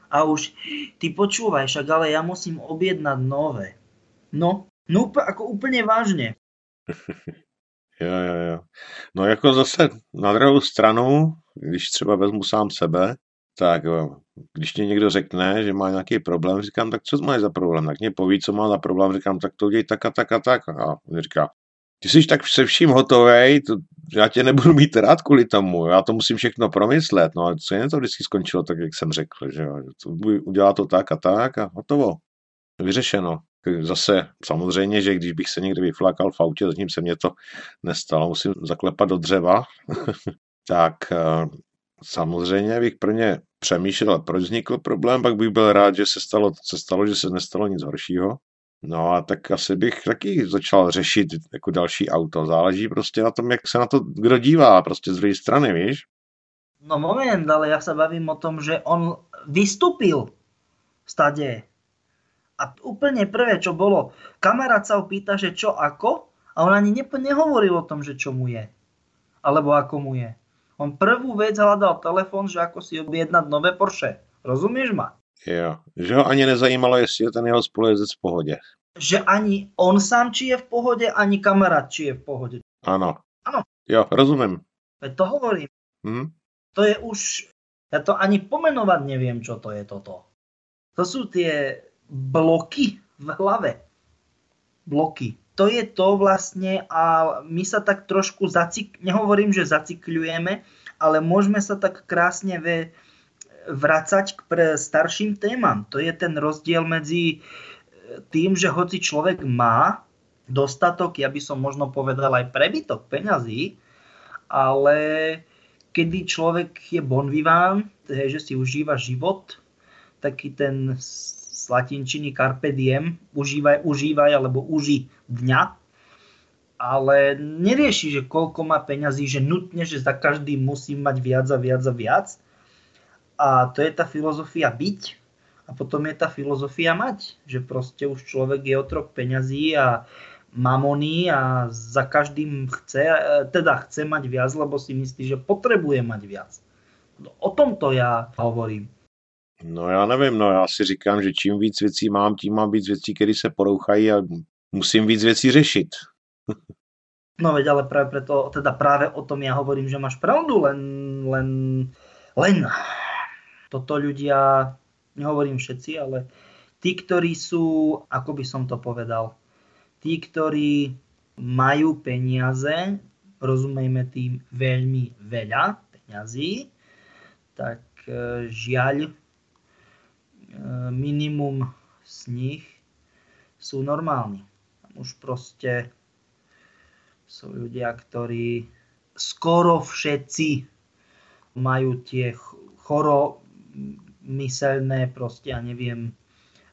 A už, ty počúvaj, však ale ja musím objednať nové. No, no ako úplne vážne. Jo, jo, jo. No jako zase na druhou stranu, když třeba vezmu sám sebe, tak když ti někdo řekne, že má nějaký problém, říkám, tak co máš za problém? Tak mě poví, co má za problém, říkám, tak to udělej tak a tak a tak. A on říká, ty jsi tak se vším hotový, já tě nebudu mít rád kvůli tomu, já to musím všechno promyslet. No a co jen to vždycky skončilo tak, jak jsem řekl, že udělá to tak a tak a hotovo. Vyřešeno. Zase samozřejmě, že když bych se někdy vyflakal v autě, zatím se mě to nestalo, musím zaklepat do dřeva, tak eh, samozřejmě bych pro ně přemýšlel, proč vznikl problém, pak bych byl rád, že se stalo, se stalo, že se nestalo nic horšího. No a tak asi bych taky začal řešit jako další auto. Záleží prostě na tom, jak se na to kdo dívá, prostě z druhé strany, víš? No moment, ale ja sa bavím o tom, že on vystúpil stade. A úplne prvé, čo bolo, kamarát sa opýta, že čo ako, a on ani nehovoril o tom, že čo mu je. Alebo ako mu je. On prvú vec hľadal telefon, že ako si objednať nové Porsche. Rozumieš ma? Jo, že ho ani nezajímalo, jestli je ten jeho spolujezec v pohodě. Že ani on sám, či je v pohodě, ani kamarád, či je v pohodě. Ano. Ano. Jo, rozumím. To hovorím. Hm? To je už, ja to ani pomenovať neviem, čo to je toto. To sú tie bloky v hlave. Bloky. To je to vlastne a my sa tak trošku zacik... nehovorím, že zacikľujeme, ale môžeme sa tak krásne ve, vracať k pre starším témam. To je ten rozdiel medzi e, tým, že hoci človek má dostatok, ja by som možno povedal aj prebytok peňazí, ale kedy človek je bon vivant, že si užíva život, taký ten z latinčiny carpe diem, užívaj, užívaj alebo uži dňa, ale nerieši, že koľko má peňazí, že nutne, že za každý musí mať viac a viac a viac, a to je tá filozofia byť a potom je tá filozofia mať, že proste už človek je otrok peňazí a mamony a za každým chce, teda chce mať viac, lebo si myslí, že potrebuje mať viac. O tomto já hovorím. No já nevím, no já si říkám, že čím víc věcí mám, tím mám víc věcí, které se porouchají a musím víc věcí řešit. no veď, ale práve preto, teda práve o tom ja hovorím, že máš pravdu, len, len, len toto ľudia, nehovorím všetci, ale tí, ktorí sú, ako by som to povedal, tí, ktorí majú peniaze, rozumejme tým veľmi veľa peňazí, tak e, žiaľ, e, minimum z nich sú normálni. Už proste sú ľudia, ktorí skoro všetci majú tie choro, myselné, proste, ja neviem,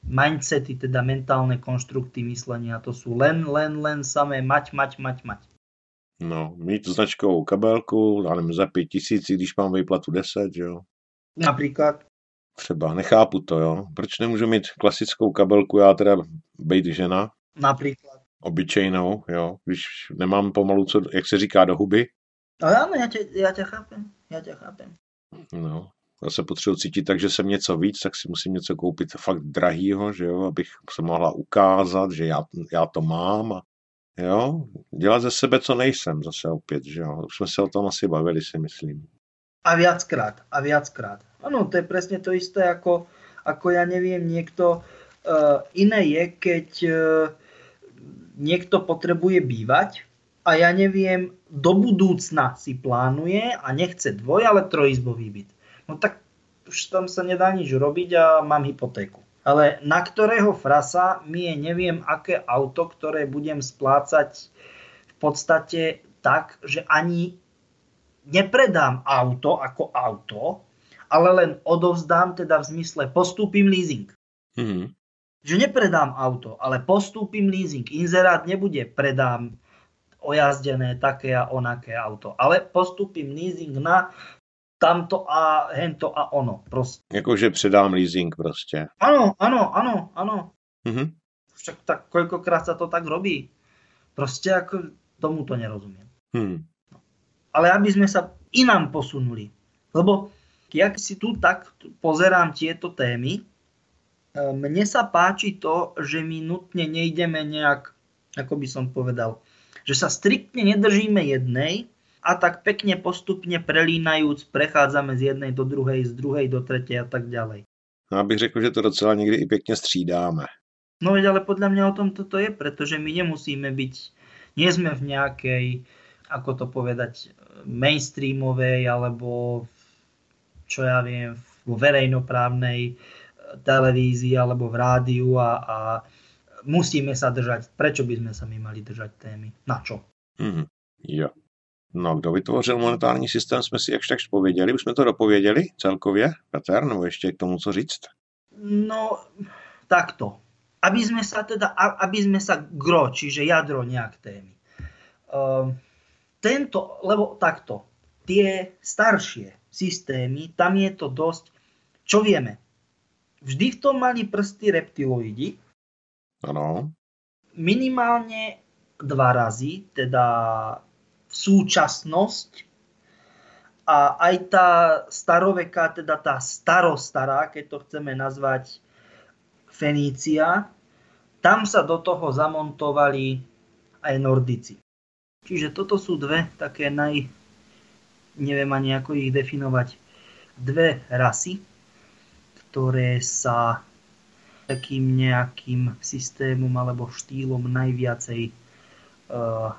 mindsety, teda mentálne konštrukty myslenia. To sú len, len, len samé mať, mať, mať, mať. No, mít značkovou kabelku, já nevím, za pět tisíc, když mám výplatu 10, jo. Například. Třeba, nechápu to, jo. Proč nemůžu mít klasickou kabelku, já teda být žena? Například. Obyčejnou, jo, když nemám pomalu co, jak se říká, do huby. No ano, já tě, já tě chápem, já tě chápem. No, se potřebuji cítit tak, že jsem něco víc, tak si musím něco koupit fakt drahýho, že jo, abych se mohla ukázat, že já, já to mám a jo, dělat ze sebe, co nejsem zase opět, že jo, už jsme se o tom asi bavili, si myslím. A viackrát, a viackrát. Ano, to je presne to isté, ako, ako ja neviem, niekto, uh, iné je, keď uh, niekto potrebuje bývať a ja neviem, do budúcna si plánuje a nechce dvoj, ale trojizbový byt no tak už tam sa nedá nič robiť a mám hypotéku. Ale na ktorého frasa mi je neviem aké auto, ktoré budem splácať v podstate tak, že ani nepredám auto ako auto, ale len odovzdám teda v zmysle postúpim leasing. Mm-hmm. Že nepredám auto, ale postúpim leasing. Inzerát nebude predám ojazdené také a onaké auto, ale postúpim leasing na tamto a hento a ono. Prostě. Jakože předám leasing prostě. Ano, ano, ano, ano. Mm-hmm. Však tak koľkokrát sa to tak robí. Prostě ako tomu to nerozumiem. Hmm. Ale aby sme sa inám posunuli. Lebo jak si tu tak pozerám tieto témy, e, mne sa páči to, že my nutne nejdeme nejak, ako by som povedal, Že sa striktne nedržíme jednej a tak pekne postupne prelínajúc prechádzame z jednej do druhej, z druhej do tretej a tak ďalej. No, abych řekl, že to docela někdy i pěkně střídáme. No veď ale podľa mňa o tom toto je, pretože my nemusíme byť, nie sme v nejakej, ako to povedať, mainstreamovej alebo čo ja viem, vo verejnoprávnej televízii alebo v rádiu a, a musíme sa držať. Prečo by sme sa my mali držať témy? Na čo? Mm, jo. No, kdo vytvořil monetární systém, jsme si jak tak pověděli. Už jsme to dopověděli celkově, Petr, nebo ještě k tomu co říct? No, takto. Aby sme sa teda, aby sme sa gro, čiže jadro nejak témy. Uh, tento, lebo takto, tie staršie systémy, tam je to dosť, čo vieme, vždy v tom mali prsty reptiloidi. Ano. Minimálne dva razy, teda súčasnosť a aj tá staroveká, teda tá starostará, keď to chceme nazvať Fenícia, tam sa do toho zamontovali aj Nordici. Čiže toto sú dve také naj... neviem ani ako ich definovať. Dve rasy, ktoré sa takým nejakým systémom alebo štýlom najviacej uh,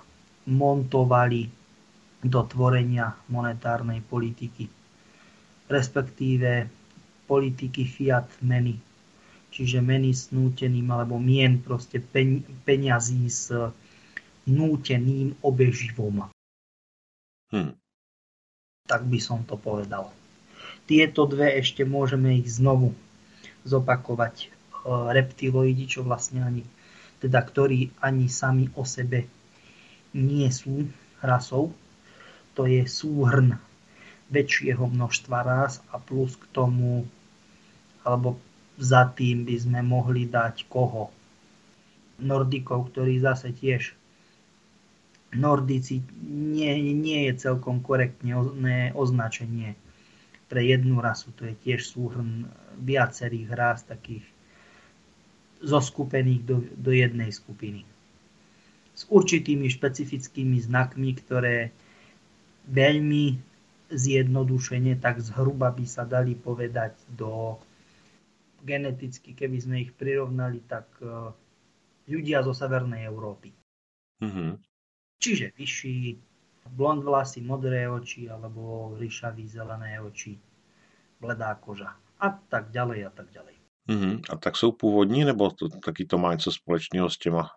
montovali do tvorenia monetárnej politiky, respektíve politiky fiat meny, čiže meny s núteným, alebo mien proste peňazí s núteným obeživom. Hmm. Tak by som to povedal. Tieto dve ešte môžeme ich znovu zopakovať. Reptiloidi, čo vlastne ani, teda ktorí ani sami o sebe nie sú rasou, to je súhrn väčšieho množstva rás a plus k tomu, alebo za tým by sme mohli dať koho? Nordikov, ktorí zase tiež Nordici nie, nie je celkom korektne označenie pre jednu rasu. To je tiež súhrn viacerých rás takých zoskupených do, do jednej skupiny s určitými špecifickými znakmi, ktoré veľmi zjednodušene, tak zhruba by sa dali povedať do geneticky, keby sme ich prirovnali, tak e, ľudia zo Severnej Európy. Mm-hmm. Čiže vyšší, blond vlasy, modré oči alebo ryšavý zelené oči, bledá koža a tak ďalej a tak ďalej. Mm-hmm. A tak jsou původní, nebo to, taky to má něco společného s těma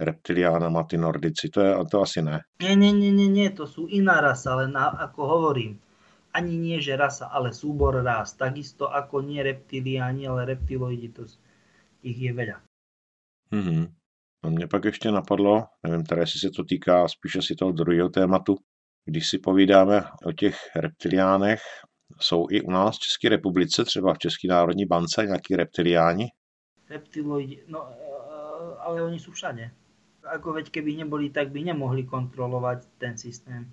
reptiliánama, ty nordici, to, je, to asi ne. Nie, nie, nie, nie, nie, to sú iná rasa, ale na, ako hovorím, ani nie, že rasa, ale súbor rás. Takisto ako nie reptiliáni, ale reptiloidi, to, ich je veľa. Mm-hmm. No mě pak ještě napadlo, nevím teda, jestli se to týká spíše si toho druhého tématu, když si povídáme o těch reptiliánech, jsou i u nás v České republice, třeba v České národní bance, nějaký reptiliáni? Reptiloidi, no ale oni sú všade ako veď keby neboli, tak by nemohli kontrolovať ten systém.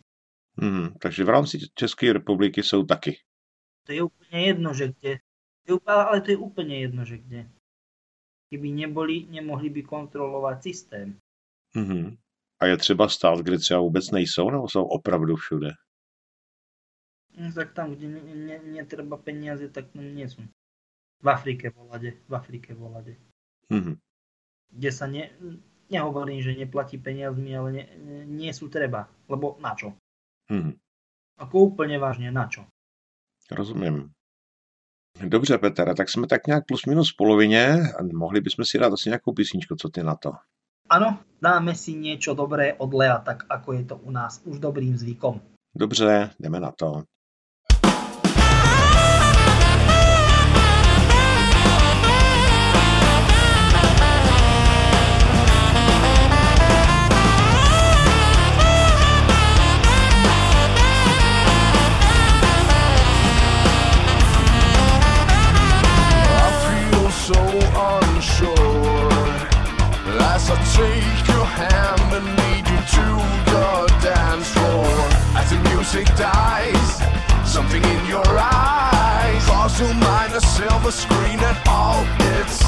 Hmm, takže v rámci České republiky jsou taky. To je úplne jedno, že kde. Ale to je úplne jedno, že kde. Keby neboli, nemohli by kontrolovať systém. Hmm. A je třeba stát, kde třeba vůbec nejsou, nebo jsou opravdu všude? No, tak tam, kde ne, ne, netreba peniaze, tak tam nie sú. V Afrike volade, v Afrike volade. Hmm. Kde sa ne, nehovorím, že neplatí peniazmi, ale nie, nie sú treba. Lebo na čo? Hmm. Ako úplne vážne, na čo? Rozumím. Dobře, Peter, tak jsme tak nějak plus minus v polovině. Mohli bychom si dát asi nějakou písničku, co ty na to? Ano, dáme si niečo dobré od Lea, tak ako je to u nás už dobrým zvykom. Dobře, jdeme na to. Take your hand and lead you to the dance floor. As the music dies, something in your eyes calls to mind a silver screen and all its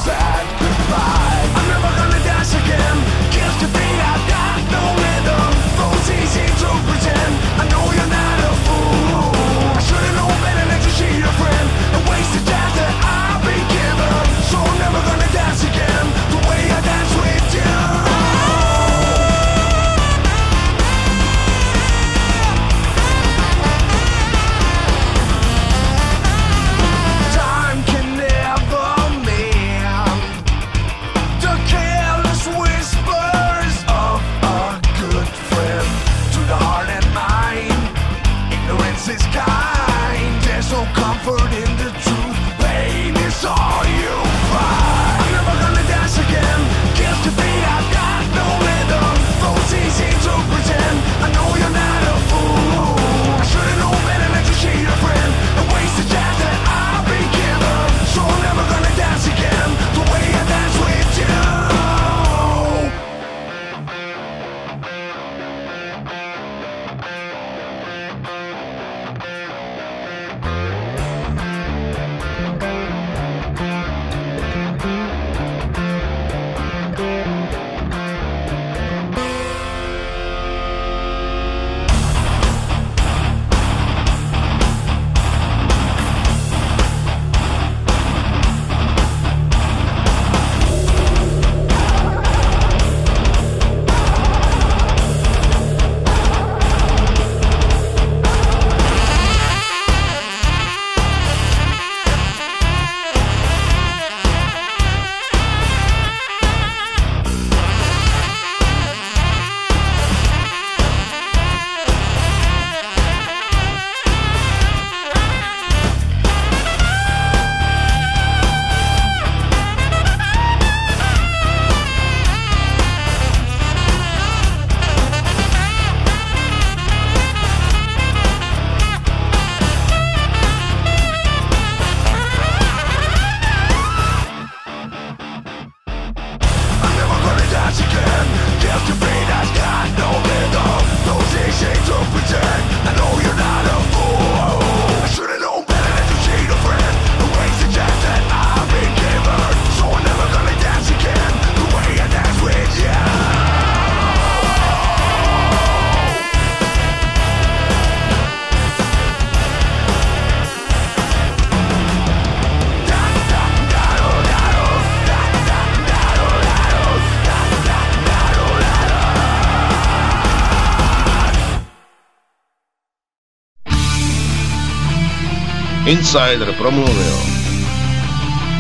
Insider promluvil.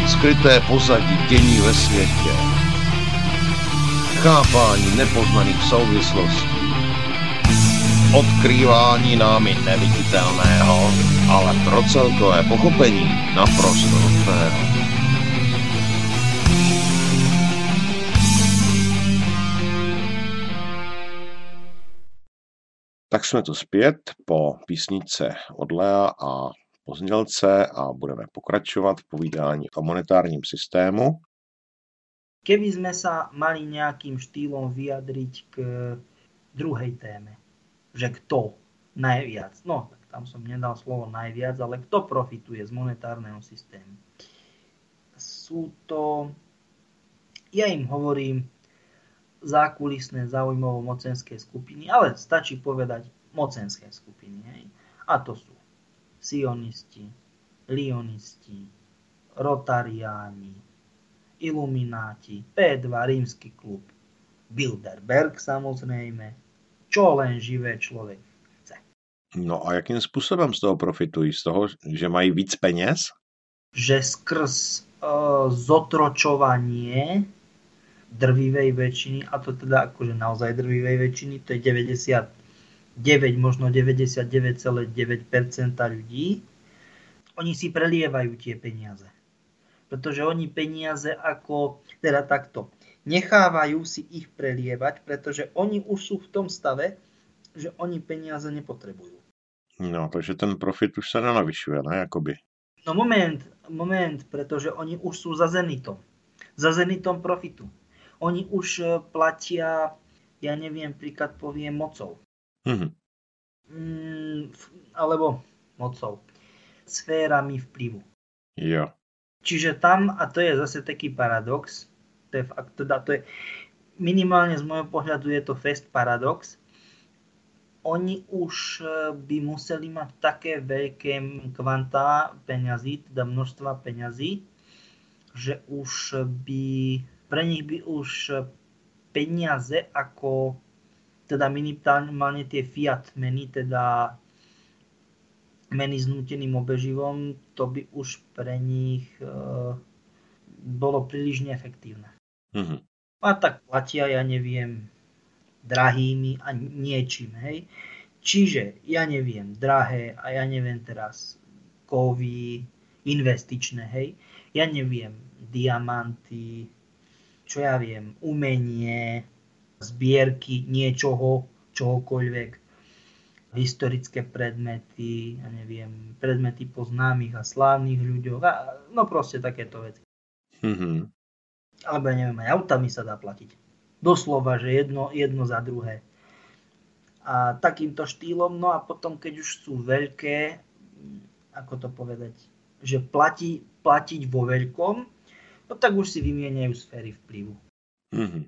Skryté pozadí dění ve světě. Chápání nepoznaných souvislostí. Odkrývání námi neviditelného, ale pro celkové pochopení naprosto nutného. Tak jsme tu zpět po písničce od Lea a poznělce a budeme pokračovat v povídání o monetárním systému. Keby sme sa mali nejakým štýlom vyjadriť k druhej téme, že kto najviac, no tak tam som nedal slovo najviac, ale kto profituje z monetárneho systému. Sú to, ja im hovorím, zákulisné zaujímavo mocenské skupiny, ale stačí povedať mocenské skupiny. Hej. A to sú sionisti, lionisti, rotariáni, ilumináti, P2 rímsky klub, Bilderberg samozrejme, čo len živé človek chce. No a jakým způsobem z toho profitují? Z toho, že mají víc peněz? Že skrz uh, zotročovanie drvivej väčšiny, a to teda akože naozaj drvivej väčšiny, to je 99, možno 99,9% ľudí, oni si prelievajú tie peniaze. Pretože oni peniaze ako, teda takto, nechávajú si ich prelievať, pretože oni už sú v tom stave, že oni peniaze nepotrebujú. No, takže ten profit už sa nenavyšuje, ne, akoby. No moment, moment, pretože oni už sú za zenitom. Za zenitom profitu oni už e, platia, ja neviem, príklad poviem mocou. Mm-hmm. Mm, alebo mocou. Sférami vplyvu. Jo. Čiže tam, a to je zase taký paradox, to je, fakt, teda to je minimálne z môjho pohľadu je to fest paradox, oni už e, by museli mať také veľké kvantá peňazí, teda množstva peňazí, že už by pre nich by už peniaze ako teda minimálne tie fiat meny, teda meny s nuteným obeživom, to by už pre nich e, bolo príliš neefektívne. Mm-hmm. A tak platia, ja neviem, drahými a niečím, hej. Čiže, ja neviem, drahé a ja neviem teraz kovy, investičné, hej. Ja neviem, diamanty, čo ja viem, umenie, zbierky niečoho, čohokoľvek, historické predmety, ja neviem, predmety po známych a slávnych ľuďoch, a, no proste takéto veci. Mm-hmm. Alebo ja neviem, aj autami sa dá platiť. Doslova, že jedno, jedno za druhé. A takýmto štýlom, no a potom, keď už sú veľké, ako to povedať, že platí, platiť vo veľkom, no tak už si vymieňajú sféry vplyvu. Mm-hmm.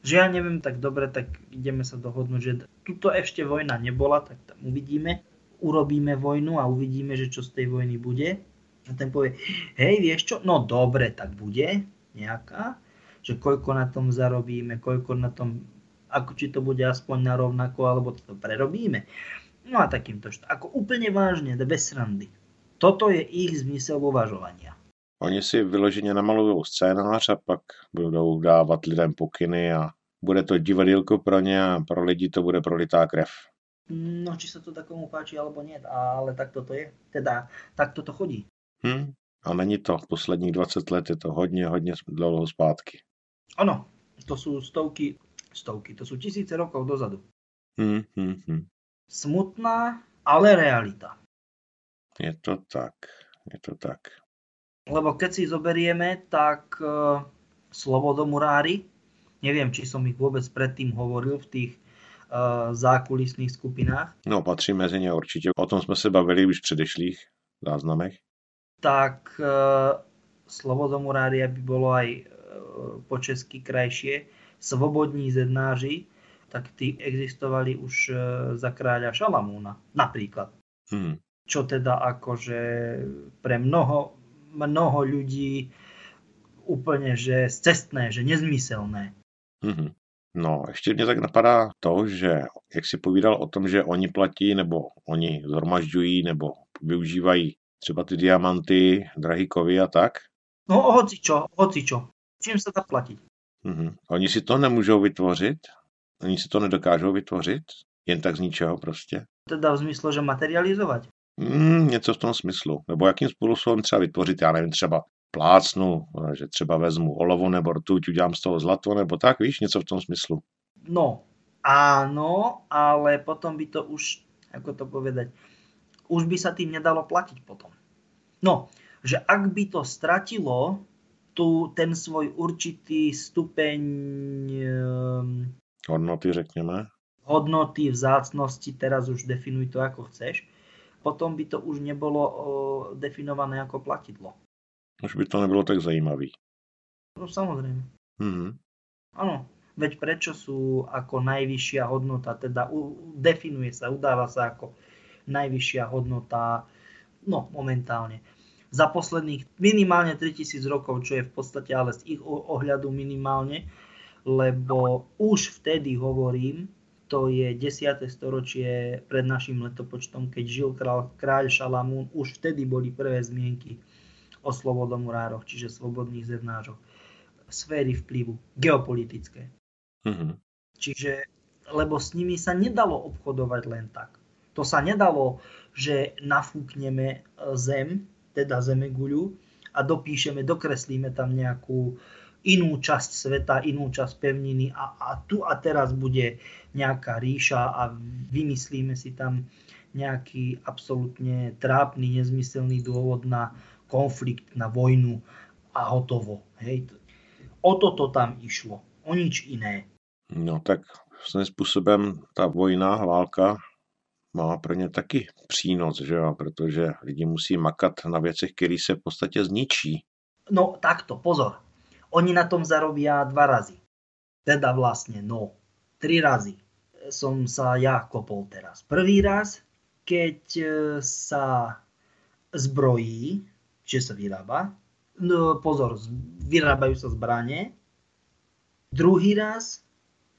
Že ja neviem, tak dobre, tak ideme sa dohodnúť, že tuto ešte vojna nebola, tak tam uvidíme. Urobíme vojnu a uvidíme, že čo z tej vojny bude. A ten povie, hej, vieš čo, no dobre, tak bude nejaká, že koľko na tom zarobíme, koľko na tom, ako či to bude aspoň na rovnako, alebo to prerobíme. No a takýmto, ako úplne vážne, bez srandy. Toto je ich zmysel uvažovania. Oni si vyloženě namalují scénář a pak budou dávat lidem pokyny a bude to divadílko pro ně a pro lidi to bude prolitá krev. No, či sa to takomu páči alebo nie, ale tak toto je. Teda, tak toto chodí. Hm, a není to. Posledních 20 let je to hodně, hodně dlouho zpátky. Ono, to sú stovky, stovky, to sú tisíce rokov dozadu. Hm, hm, hm. Smutná, ale realita. Je to tak, je to tak. Lebo keď si zoberieme, tak uh, slobodomurári, neviem, či som ich vôbec predtým hovoril v tých uh, zákulisných skupinách. No, patří mezi ně určitě. O tom jsme se bavili už v předešlých záznamech. Tak uh, slobodomurári, aby bolo aj uh, po česky krajšie, svobodní zednáři, tak tí existovali už uh, za kráľa Šalamúna, napríklad. Hmm. Čo teda akože pre mnoho mnoho ľudí úplne, že cestné, že nezmyselné. Mm-hmm. No, ještě mě tak napadá to, že jak si povídal o tom, že oni platí, nebo oni zhromažďují, nebo využívají Třeba ty diamanty, drahý kovy a tak? No hoci čo, hoci čo. Čím sa dá platiť? Mm-hmm. Oni si to nemůžou vytvořit? Oni si to nedokážou vytvořit? Jen tak z ničeho prostě? Teda v zmysle, že materializovať? Mm, něco v tom smyslu. Nebo jakým způsobem třeba vytvořit, já nevím, třeba plácnu, že třeba vezmu olovo nebo rtuť, udělám z toho zlato, nebo tak, víš, něco v tom smyslu. No, áno, ale potom by to už, ako to povedať, už by sa tým nedalo platiť potom. No, že ak by to stratilo tu ten svoj určitý stupeň um, hodnoty, řekněme. Hodnoty, vzácnosti, teraz už definuj to ako chceš, potom by to už nebolo definované ako platidlo. Už by to nebylo tak zajímavý. No samozrejme. Mm-hmm. Áno, veď prečo sú ako najvyššia hodnota, teda u, definuje sa, udáva sa ako najvyššia hodnota, no momentálne. Za posledných minimálne 3000 rokov, čo je v podstate ale z ich ohľadu minimálne, lebo už vtedy hovorím, to je 10. storočie pred našim letopočtom, keď žil kráľ, kráľ Šalamún, už vtedy boli prvé zmienky o slobodomurároch, čiže slobodných zednážoch, sféry vplyvu, geopolitické. Mm-hmm. Čiže, lebo s nimi sa nedalo obchodovať len tak. To sa nedalo, že nafúkneme e, zem, teda zemeguľu a dopíšeme, dokreslíme tam nejakú inú časť sveta, inú časť pevniny a, a tu a teraz bude nejaká ríša a vymyslíme si tam nejaký absolútne trápny, nezmyselný dôvod na konflikt, na vojnu a hotovo. Hej. O toto tam išlo, o nič iné. No tak svým způsobem ta vojna, válka má pro ně taky přínos, že jo? protože lidi musí makat na věcech, které se v podstatě zničí. No takto, pozor. Oni na tom zarobia dva razy. Teda vlastne, no, tri razy som sa ja kopol teraz. Prvý raz, keď e, sa zbrojí, že sa vyrába, no, pozor, vyrábajú sa zbranie. Druhý raz,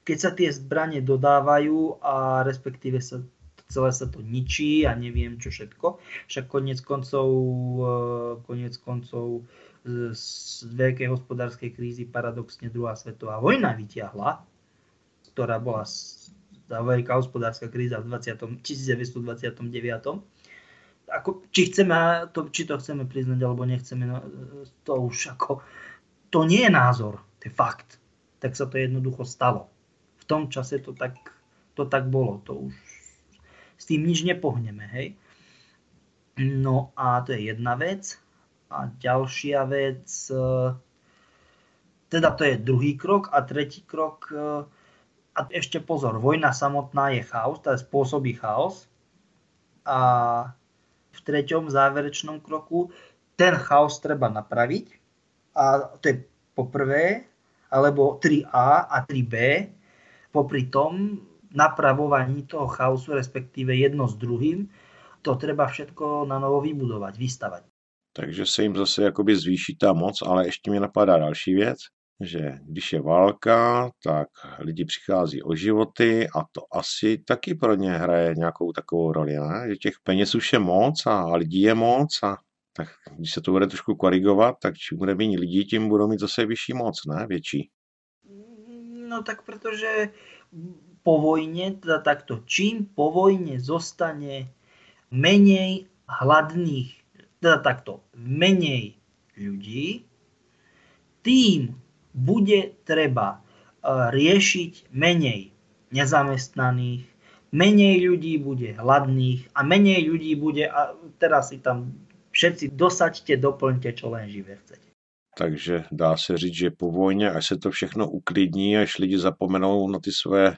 keď sa tie zbranie dodávajú a respektíve sa celé sa to ničí a neviem čo všetko. Však konec koncov, e, konec koncov z veľkej hospodárskej krízy paradoxne druhá svetová vojna vyťahla, ktorá bola tá veľká hospodárska kríza v 20, 1929. Ako, či, chceme, to, či to chceme priznať alebo nechceme, no, to už ako, to nie je názor, to je fakt. Tak sa to jednoducho stalo. V tom čase to tak, to tak bolo, to už s tým nič nepohneme, hej. No a to je jedna vec. A ďalšia vec, e, teda to je druhý krok a tretí krok, e, a ešte pozor, vojna samotná je chaos, teda spôsobí chaos. A v treťom záverečnom kroku ten chaos treba napraviť. A to je po prvé, alebo 3A a 3B. Popri tom napravovaní toho chaosu, respektíve jedno s druhým, to treba všetko na novo vybudovať, vystavať. Takže se jim zase jakoby zvýší ta moc, ale ještě mi napadá další věc, že když je válka, tak lidi přichází o životy a to asi taky pro ně hraje nějakou takovou roli, ne? že těch peněz už je moc a lidí je moc a tak když se to bude trošku korigovat, tak čím bude méně lidí, tím budou mít zase vyšší moc, ne? Větší. No tak protože po vojne, teda takto, čím po vojne zostane menej hladných, teda takto, menej ľudí, tým bude treba e, riešiť menej nezamestnaných, menej ľudí bude hladných a menej ľudí bude, a teraz si tam všetci dosaďte, doplňte, čo len živé chcete. Takže dá se říct, že po vojně, až se to všechno uklidní, až lidi zapomenou na ty své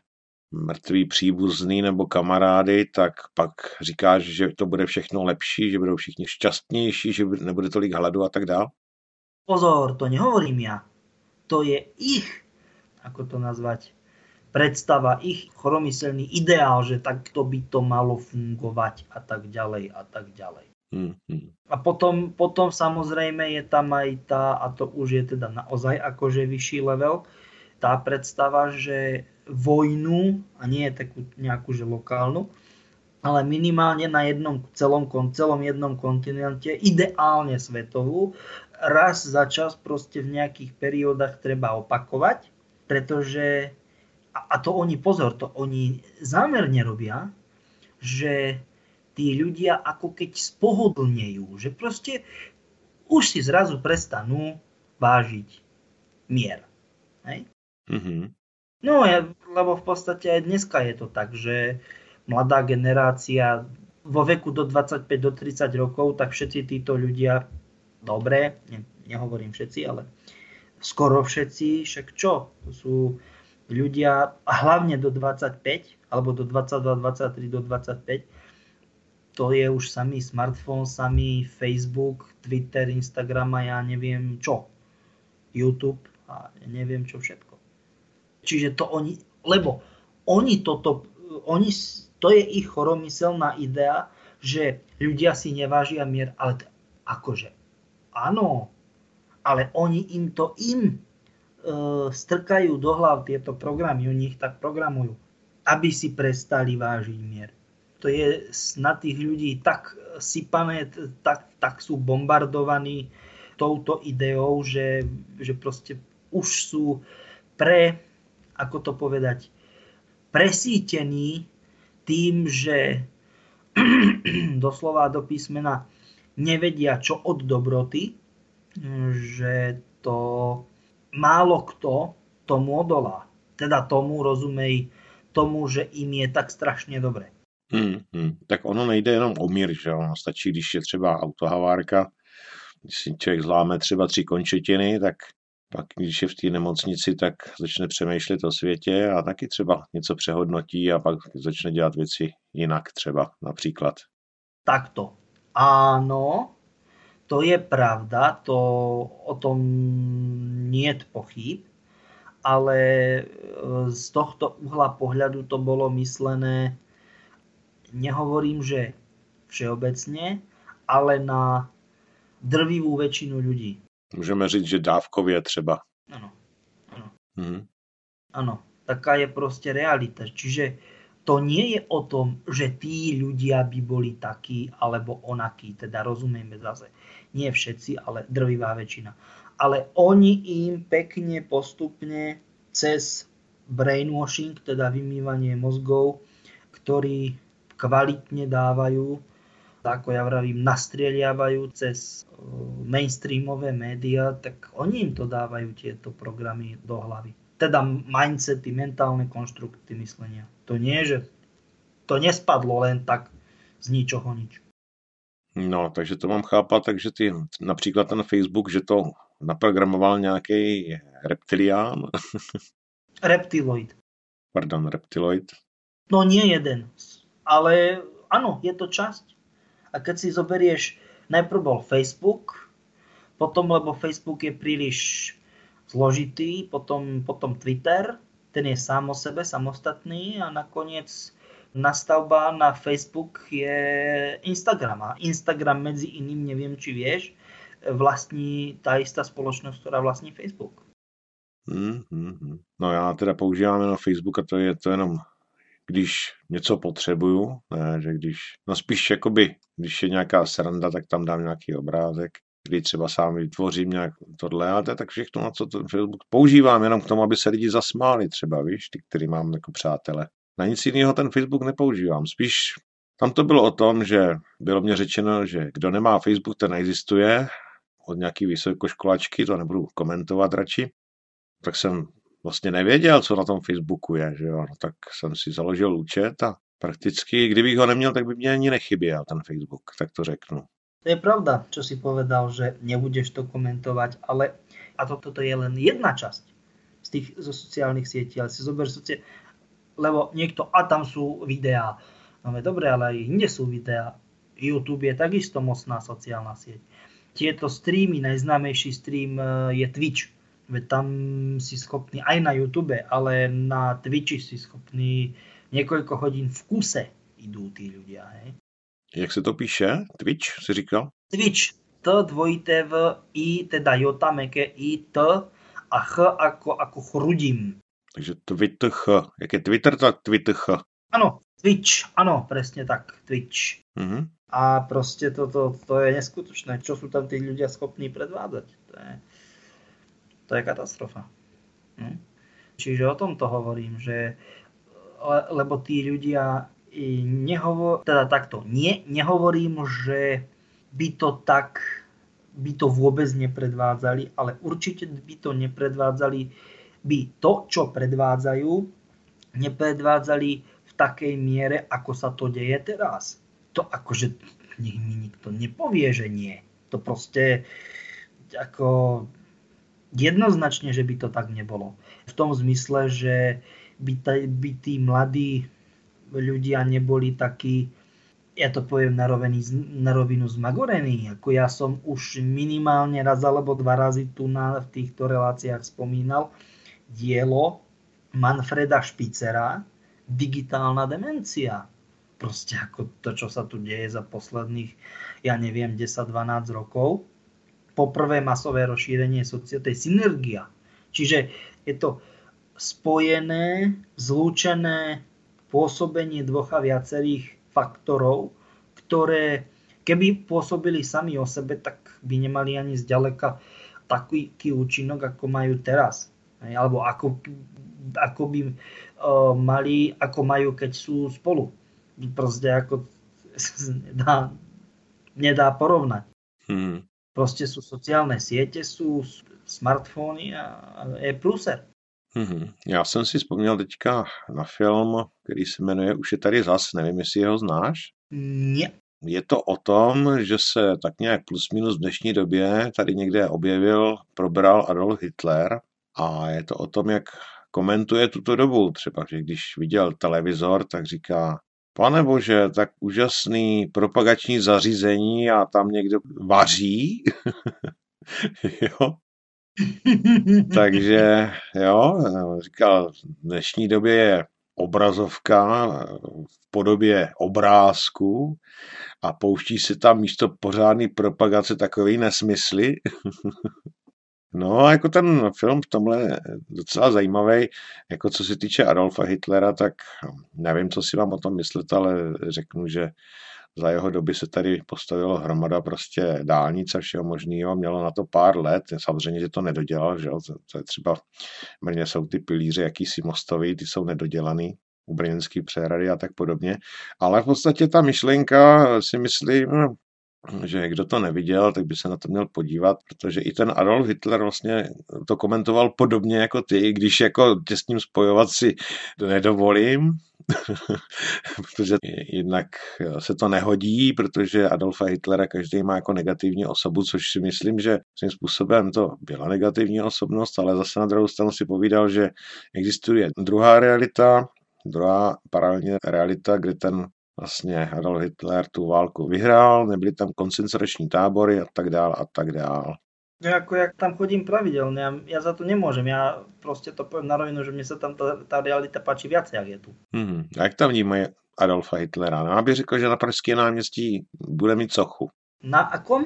mrtvý příbuzný nebo kamarády, tak pak říkáš, že to bude všechno lepší, že budou všichni šťastnější, že nebude tolik hladu a tak dál? Pozor, to nehovorím ja. To je ich, ako to nazvať, predstava, ich chromyselný ideál, že takto by to malo fungovať a tak ďalej a tak ďalej. Hmm. A potom, potom samozrejme je tam aj tá, a to už je teda naozaj akože vyšší level, tá predstava, že vojnu, a nie je takú nejakú že lokálnu, ale minimálne na jednom celom, celom jednom kontinente, ideálne svetovú, raz za čas proste v nejakých periódach treba opakovať, pretože, a to oni, pozor, to oni zámerne robia, že tí ľudia ako keď spohodlnejú, že proste už si zrazu prestanú vážiť mier. Hej? Mm-hmm. No, lebo v podstate aj dneska je to tak, že mladá generácia vo veku do 25 do 30 rokov, tak všetci títo ľudia, dobre, ne, nehovorím všetci, ale skoro všetci, však čo? To sú ľudia, hlavne do 25, alebo do 22, 23, do 25, to je už samý smartfón, samý Facebook, Twitter, Instagram a ja neviem čo. YouTube a neviem čo všetko. Čiže to oni, lebo oni toto, oni, to je ich choromyselná idea, že ľudia si nevážia mier, ale t- akože áno, ale oni im to im e, strkajú do hlav tieto programy, oni ich tak programujú, aby si prestali vážiť mier. To je na tých ľudí tak sypané, tak, tak sú bombardovaní touto ideou, že, že proste už sú pre ako to povedať, presítení tým, že doslova do písmena nevedia čo od dobroty, že to málo kto tomu odolá. Teda tomu, rozumej, tomu, že im je tak strašně dobré. Hmm, hmm. Tak ono nejde jenom o mír, že ono stačí, když je třeba autohavárka, když si člověk zláme třeba tři končetiny, tak pak když je v té nemocnici, tak začne přemýšlet o světě a taky třeba něco přehodnotí a pak začne dělat věci jinak třeba například. Takto. Áno, to je pravda, to o tom nie pochyb, ale e, z tohto uhla pohľadu to bolo myslené, nehovorím, že všeobecne, ale na drvivú väčšinu ľudí. Můžeme říct, že dávkově třeba. Ano, ano. Hmm. Ano, taká je proste realita. Čiže to nie je o tom, že tí ľudia by boli takí alebo onakí, teda rozumieme zase. Nie všetci, ale drvivá väčšina. Ale oni im pekne postupne cez brainwashing, teda vymývanie mozgov, ktorý kvalitne dávajú ako ja vravím, nastrieľavajú cez mainstreamové médiá, tak oni im to dávajú tieto programy do hlavy. Teda mindsety, mentálne konštrukty myslenia. To nie, že to nespadlo len tak z ničoho nič. No, takže to mám chápat, takže ty, například ten Facebook, že to naprogramoval nějaký reptilián. Reptiloid. Pardon, reptiloid. No nie jeden, ale áno, je to časť a keď si zoberieš, najprv bol Facebook, potom, lebo Facebook je príliš zložitý, potom, potom Twitter, ten je sám o sebe, samostatný a nakoniec nastavba na Facebook je Instagram. A Instagram medzi iným, neviem či vieš, vlastní tá istá spoločnosť, ktorá vlastní Facebook. Mm, mm, no já teda používám jenom Facebook a to je to jenom když něco potřebuju, ne, že když, no spíš jakoby, když je nějaká sranda, tak tam dám nějaký obrázek, kdy třeba sám vytvořím nějak tohle, ale to je tak všechno, na co ten Facebook používám, jenom k tomu, aby se lidi zasmáli třeba, víš, ty, který mám jako přátele. Na nic jiného ten Facebook nepoužívám, spíš tam to bylo o tom, že bylo mě řečeno, že kdo nemá Facebook, ten existuje, od nějaký vysokoškolačky, to nebudu komentovat radši, tak jsem vlastně nevěděl, co na tom Facebooku je, že jo, no, tak jsem si založil účet a prakticky, kdybych ho neměl, tak by mě ani nechyběl ten Facebook, tak to řeknu. To je pravda, čo si povedal, že nebudeš to komentovať, ale a to, toto je len jedna časť z tých zo sociálnych sietí, ale si zober socie, lebo niekto, a tam sú videá, no dobre, ale aj inde sú videá. YouTube je takisto mocná sociálna sieť. Tieto streamy, najznámejší stream e, je Twitch, Veď tam si schopný aj na YouTube, ale na Twitchi si schopný niekoľko hodín v kuse idú tí ľudia. Hej. Jak se to píše? Twitch si říkal? Twitch. T dvojité v I, teda J, meké I, T a Ch ako, ako chrudím. Takže Twitter Ch. Jak je Twitter, tak Twitter. Áno, Twitch, áno, presne tak, Twitch. Mm-hmm. A proste to, to, to je neskutočné, čo sú tam tí ľudia schopní predvádzať. To je, to je katastrofa. Hm? Čiže o tom to hovorím, že lebo tí ľudia nehovor, teda takto, nie, nehovorím, že by to tak, by to vôbec nepredvádzali, ale určite by to nepredvádzali, by to, čo predvádzajú, nepredvádzali takej miere, ako sa to deje teraz. To akože nech mi nikto nepovie, že nie. To proste ako jednoznačne, že by to tak nebolo. V tom zmysle, že by, t- by tí mladí ľudia neboli takí, ja to poviem na, roviny, na rovinu zmagorení. Ako ja som už minimálne raz alebo dva razy tu na, v týchto reláciách spomínal dielo Manfreda Špicera, digitálna demencia. Proste ako to, čo sa tu deje za posledných, ja neviem, 10-12 rokov. Poprvé masové rozšírenie tej synergia. Čiže je to spojené, zlúčené pôsobenie dvoch a viacerých faktorov, ktoré keby pôsobili sami o sebe, tak by nemali ani zďaleka taký účinok, ako majú teraz. Alebo ako, ako by mali, ako majú, keď sú spolu. Proste ako nedá, nedá porovnať. Hmm. Proste sú sociálne siete, sú smartfóny a je pluser. Hmm. Já jsem si vzpomněl teďka na film, který se jmenuje Už je tady zas, nevím, jestli ho znáš. Nie. Je to o tom, že se tak nějak plus minus v dnešní době tady někde objevil, probral Adolf Hitler a je to o tom, jak komentuje tuto dobu. Třeba, že když viděl televizor, tak říká, pane bože, tak úžasný propagační zařízení a tam někdo vaří. jo. Takže jo, říkal, v dnešní době je obrazovka v podobě obrázku a pouští se tam místo pořádný propagace takový nesmysly. No jako ten film v tomhle docela zajímavý, jako co se týče Adolfa Hitlera, tak nevím, co si vám o tom myslet, ale řeknu, že za jeho doby se tady postavilo hromada prostě dálnic a všeho možného, mělo na to pár let, samozřejmě, že to nedodělal, že jo? To, to je třeba, v jsou ty pilíře jakýsi mostový, ty jsou nedodělaný, u brněnský přehrady a tak podobně, ale v podstatě ta myšlenka si myslím, že kdo to neviděl, tak by se na to měl podívat, protože i ten Adolf Hitler vlastně to komentoval podobně jako ty, když jako tě s ním spojovat si nedovolím, protože jednak se to nehodí, protože Adolfa Hitlera každý má jako negativní osobu, což si myslím, že svým způsobem to byla negativní osobnost, ale zase na druhou stranu si povídal, že existuje druhá realita, druhá paralelní realita, kde ten vlastně Adolf Hitler tu válku vyhrál, nebyly tam koncentrační tábory a tak dál a tak dál. No ako ja tam chodím pravidelne, ja, ja za to nemôžem, ja proste to poviem na rovinu, že mne sa tam tá, tá realita páči viacej, jak je tu. Hmm. A jak tam vnímají Adolfa Hitlera? No, aby řekl, že na Pražské náměstí bude mít sochu. Na akom?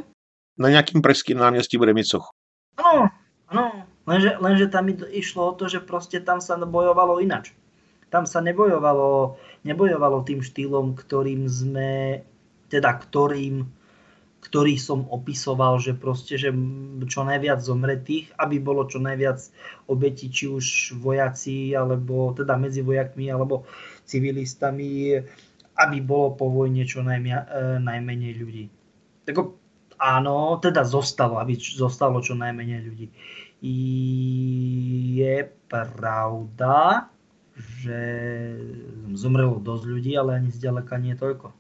Na nejakým pražským náměstí bude mít sochu. Áno, áno, lenže, lenže tam išlo o to, že proste tam sa bojovalo inač. Tam sa nebojovalo, nebojovalo tým štýlom, ktorým sme, teda ktorým, ktorý som opisoval, že proste, že čo najviac zomretých, aby bolo čo najviac obetí, či už vojaci, alebo teda medzi vojakmi, alebo civilistami, aby bolo po vojne čo najmia, e, najmenej ľudí. Tak áno, teda zostalo, aby zostalo čo najmenej ľudí. Je pravda, že zomrelo dosť ľudí, ale ani zďaleka nie toľko.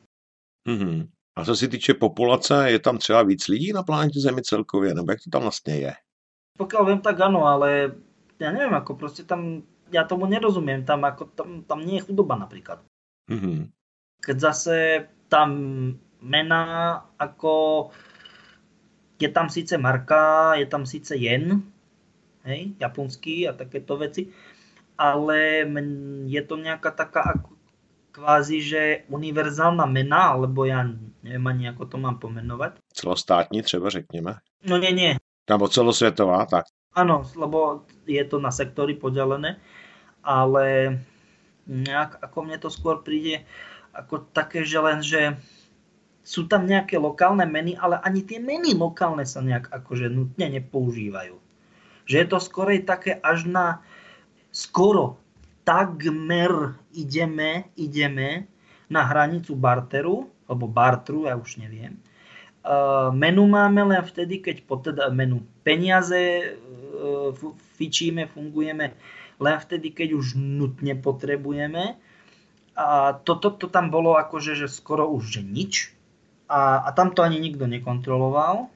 Mm-hmm. A co se týče populace, je tam třeba víc lidí na planete Zemi celkově, nebo jak to tam vlastně je? Pokiaľ viem, tak áno, ale ja neviem, ako proste tam, ja tomu nerozumiem, tam, ako, tam, tam nie je chudoba napríklad. Mm-hmm. Keď zase tam mena, ako je tam síce marka, je tam síce jen, hej, japonský a takéto veci, ale je to nejaká taká ako kvázi, že univerzálna mena, alebo ja neviem ani ako to mám pomenovať. Celostátní třeba řekněme. No nie, nie. Nebo celosvětová, tak. Áno, lebo je to na sektory podelené, ale nejak, ako mne to skôr príde, ako také, že len, že sú tam nejaké lokálne meny, ale ani tie meny lokálne sa nejak akože nutne nepoužívajú. Že je to skorej také až na skoro takmer ideme, ideme na hranicu barteru, alebo bartru, ja už neviem. Uh, menu máme len vtedy, keď po teda menu peniaze uh, fičíme, fungujeme len vtedy, keď už nutne potrebujeme. A toto to, to tam bolo akože, že skoro už že nič a, a tam to ani nikto nekontroloval.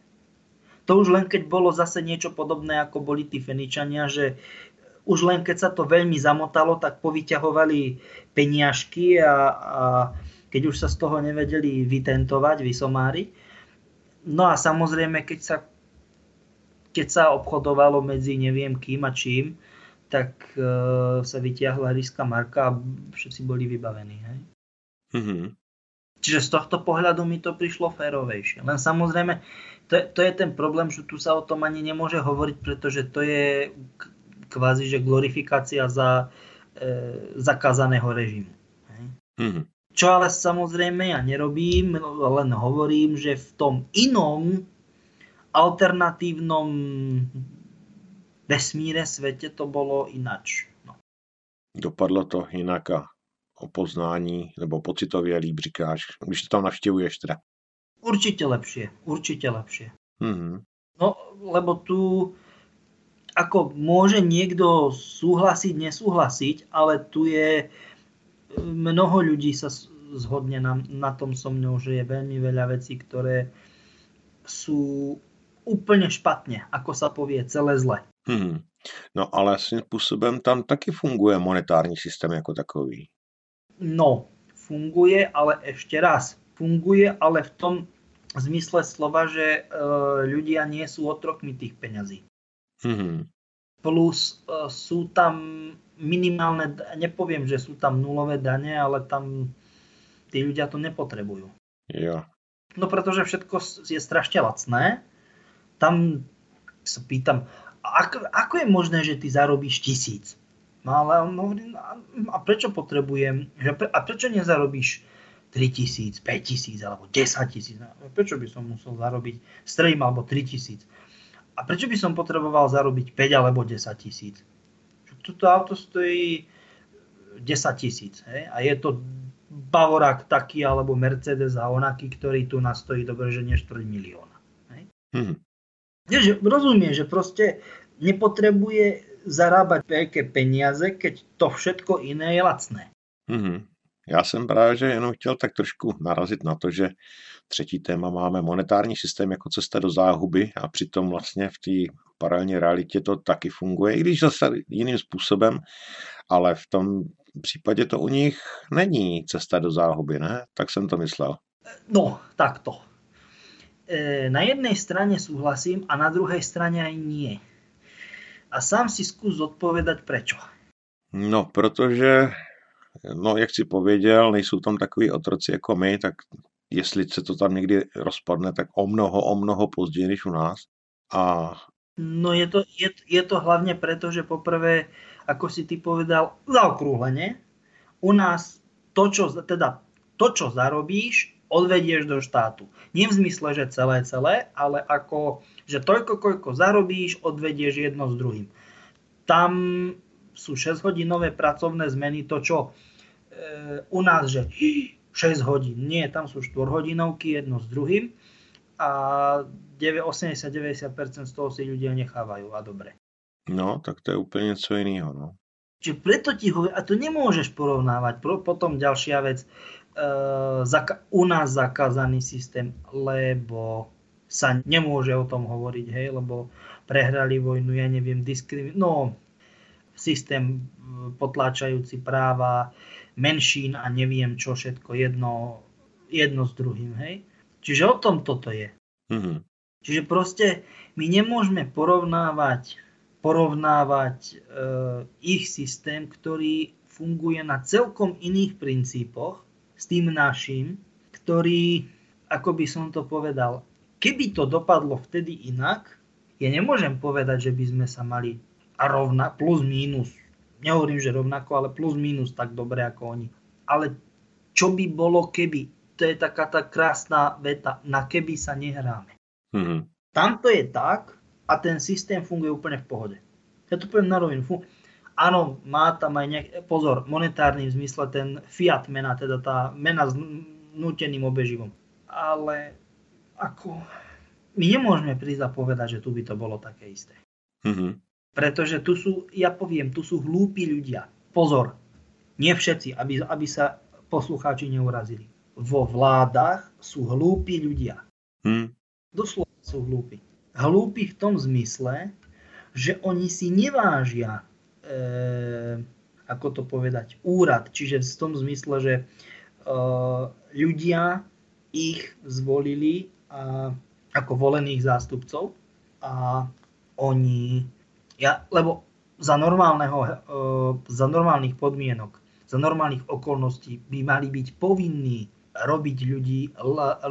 To už len keď bolo zase niečo podobné, ako boli tí Feničania, že už len keď sa to veľmi zamotalo, tak povyťahovali peniažky a, a keď už sa z toho nevedeli vytentovať, vysomáriť. No a samozrejme, keď sa, keď sa obchodovalo medzi neviem kým a čím, tak e, sa vytiahla ríska marka a všetci boli vybavení. Hej? Mm-hmm. Čiže z tohto pohľadu mi to prišlo férovejšie. Len samozrejme, to, to je ten problém, že tu sa o tom ani nemôže hovoriť, pretože to je kvázi, že glorifikácia za e, zakázaného režimu. Mm-hmm. Čo ale samozrejme ja nerobím, len hovorím, že v tom inom alternatívnom vesmíre, svete to bolo inač. No. Dopadlo to inak a o poznání nebo pocitově líp říkáš, když to tam navštěvuješ teda. Určite lepšie, určite lepšie. Mm-hmm. No, lebo tu ako môže niekto súhlasiť, nesúhlasiť, ale tu je mnoho ľudí sa zhodne na, na tom so mnou, že je veľmi veľa vecí, ktoré sú úplne špatne, ako sa povie, celé zle. Hmm. No ale svým způsobem tam taky funguje monetární systém jako takový. No, funguje, ale ešte raz, funguje, ale v tom zmysle slova, že e, ľudia nie sú otrokmi tých peňazí. Mm-hmm. Plus e, sú tam minimálne, nepoviem, že sú tam nulové dane, ale tam tí ľudia to nepotrebujú. Jo. No pretože všetko je strašne lacné. Tam sa pýtam, ako, ako je možné, že ty zarobíš tisíc? No ale on hovorí, no a prečo potrebujem, a prečo nezarobíš 3 tisíc, 5 tisíc alebo 10 tisíc? No, prečo by som musel zarobiť strejím alebo 3 tisíc? A prečo by som potreboval zarobiť 5 alebo 10 tisíc? Toto auto stojí 10 tisíc. A je to Bavorák taký alebo Mercedes a onaký, ktorý tu nastojí dobre, že nie 4 milióna. Hej? Hmm. že rozumiem, že proste nepotrebuje zarábať veľké peniaze, keď to všetko iné je lacné. Mm-hmm. Já jsem právě že jenom chtěl tak trošku narazit na to, že třetí téma máme monetární systém jako cesta do záhuby a přitom vlastně v té paralelní realitě to taky funguje, i když zase jiným způsobem, ale v tom případě to u nich není cesta do záhuby, ne? Tak jsem to myslel. No, takto. E, na jednej strane súhlasím a na druhej strane aj nie a sám si skús odpovedať prečo. No, protože, no jak si pověděl, nejsou tam takový otroci jako my, tak jestli se to tam někdy rozpadne, tak o mnoho, o mnoho později než u nás. A... No je to, je, je to hlavne preto, že poprvé, ako si ty povedal, zaokrúhlenie, u nás to, čo, teda, to, čo zarobíš, odvedieš do štátu. Nie v zmysle, že celé, celé, ale ako, že toľko, koľko zarobíš, odvedieš jedno s druhým. Tam sú 6-hodinové pracovné zmeny, to čo e, u nás, že 6 hodín. Nie, tam sú 4 hodinovky jedno s druhým a 80-90% z toho si ľudia nechávajú a dobre. No, tak to je úplne niečo iného. No. Čiže preto ti hovorím, a to nemôžeš porovnávať. Potom ďalšia vec, uh, u nás zakázaný systém, lebo sa nemôže o tom hovoriť, hej, lebo prehrali vojnu, ja neviem, diskrim... no, systém eh, potláčajúci práva menšín a neviem čo všetko, jedno, jedno s druhým, hej. Čiže o tom toto je. Mm-hmm. Čiže proste my nemôžeme porovnávať, porovnávať e, ich systém, ktorý funguje na celkom iných princípoch, s tým našim, ktorý, ako by som to povedal, keby to dopadlo vtedy inak, ja nemôžem povedať, že by sme sa mali a rovna plus mínus nehovorím, že rovnako, ale plus minus tak dobre ako oni. Ale čo by bolo keby? To je taká tá krásna veta, na keby sa nehráme. Mm-hmm. Tam to je tak a ten systém funguje úplne v pohode. Ja to poviem na rovinu. Áno, má tam aj nejak, pozor, monetárny v zmysle ten fiat mena, teda tá mena s nuteným obeživom. Ale ako my nemôžeme prísť a povedať, že tu by to bolo také isté. Mm-hmm. Pretože tu sú, ja poviem, tu sú hlúpi ľudia. Pozor, nie všetci, aby, aby sa poslucháči neurazili. Vo vládach sú hlúpi ľudia. Mm. Doslova sú hlúpi. Hlúpi v tom zmysle, že oni si nevážia, e, ako to povedať, úrad. Čiže v tom zmysle, že e, ľudia ich zvolili a ako volených zástupcov a oni, ja, lebo za, normálneho, e, za normálnych podmienok, za normálnych okolností by mali byť povinní robiť ľudí,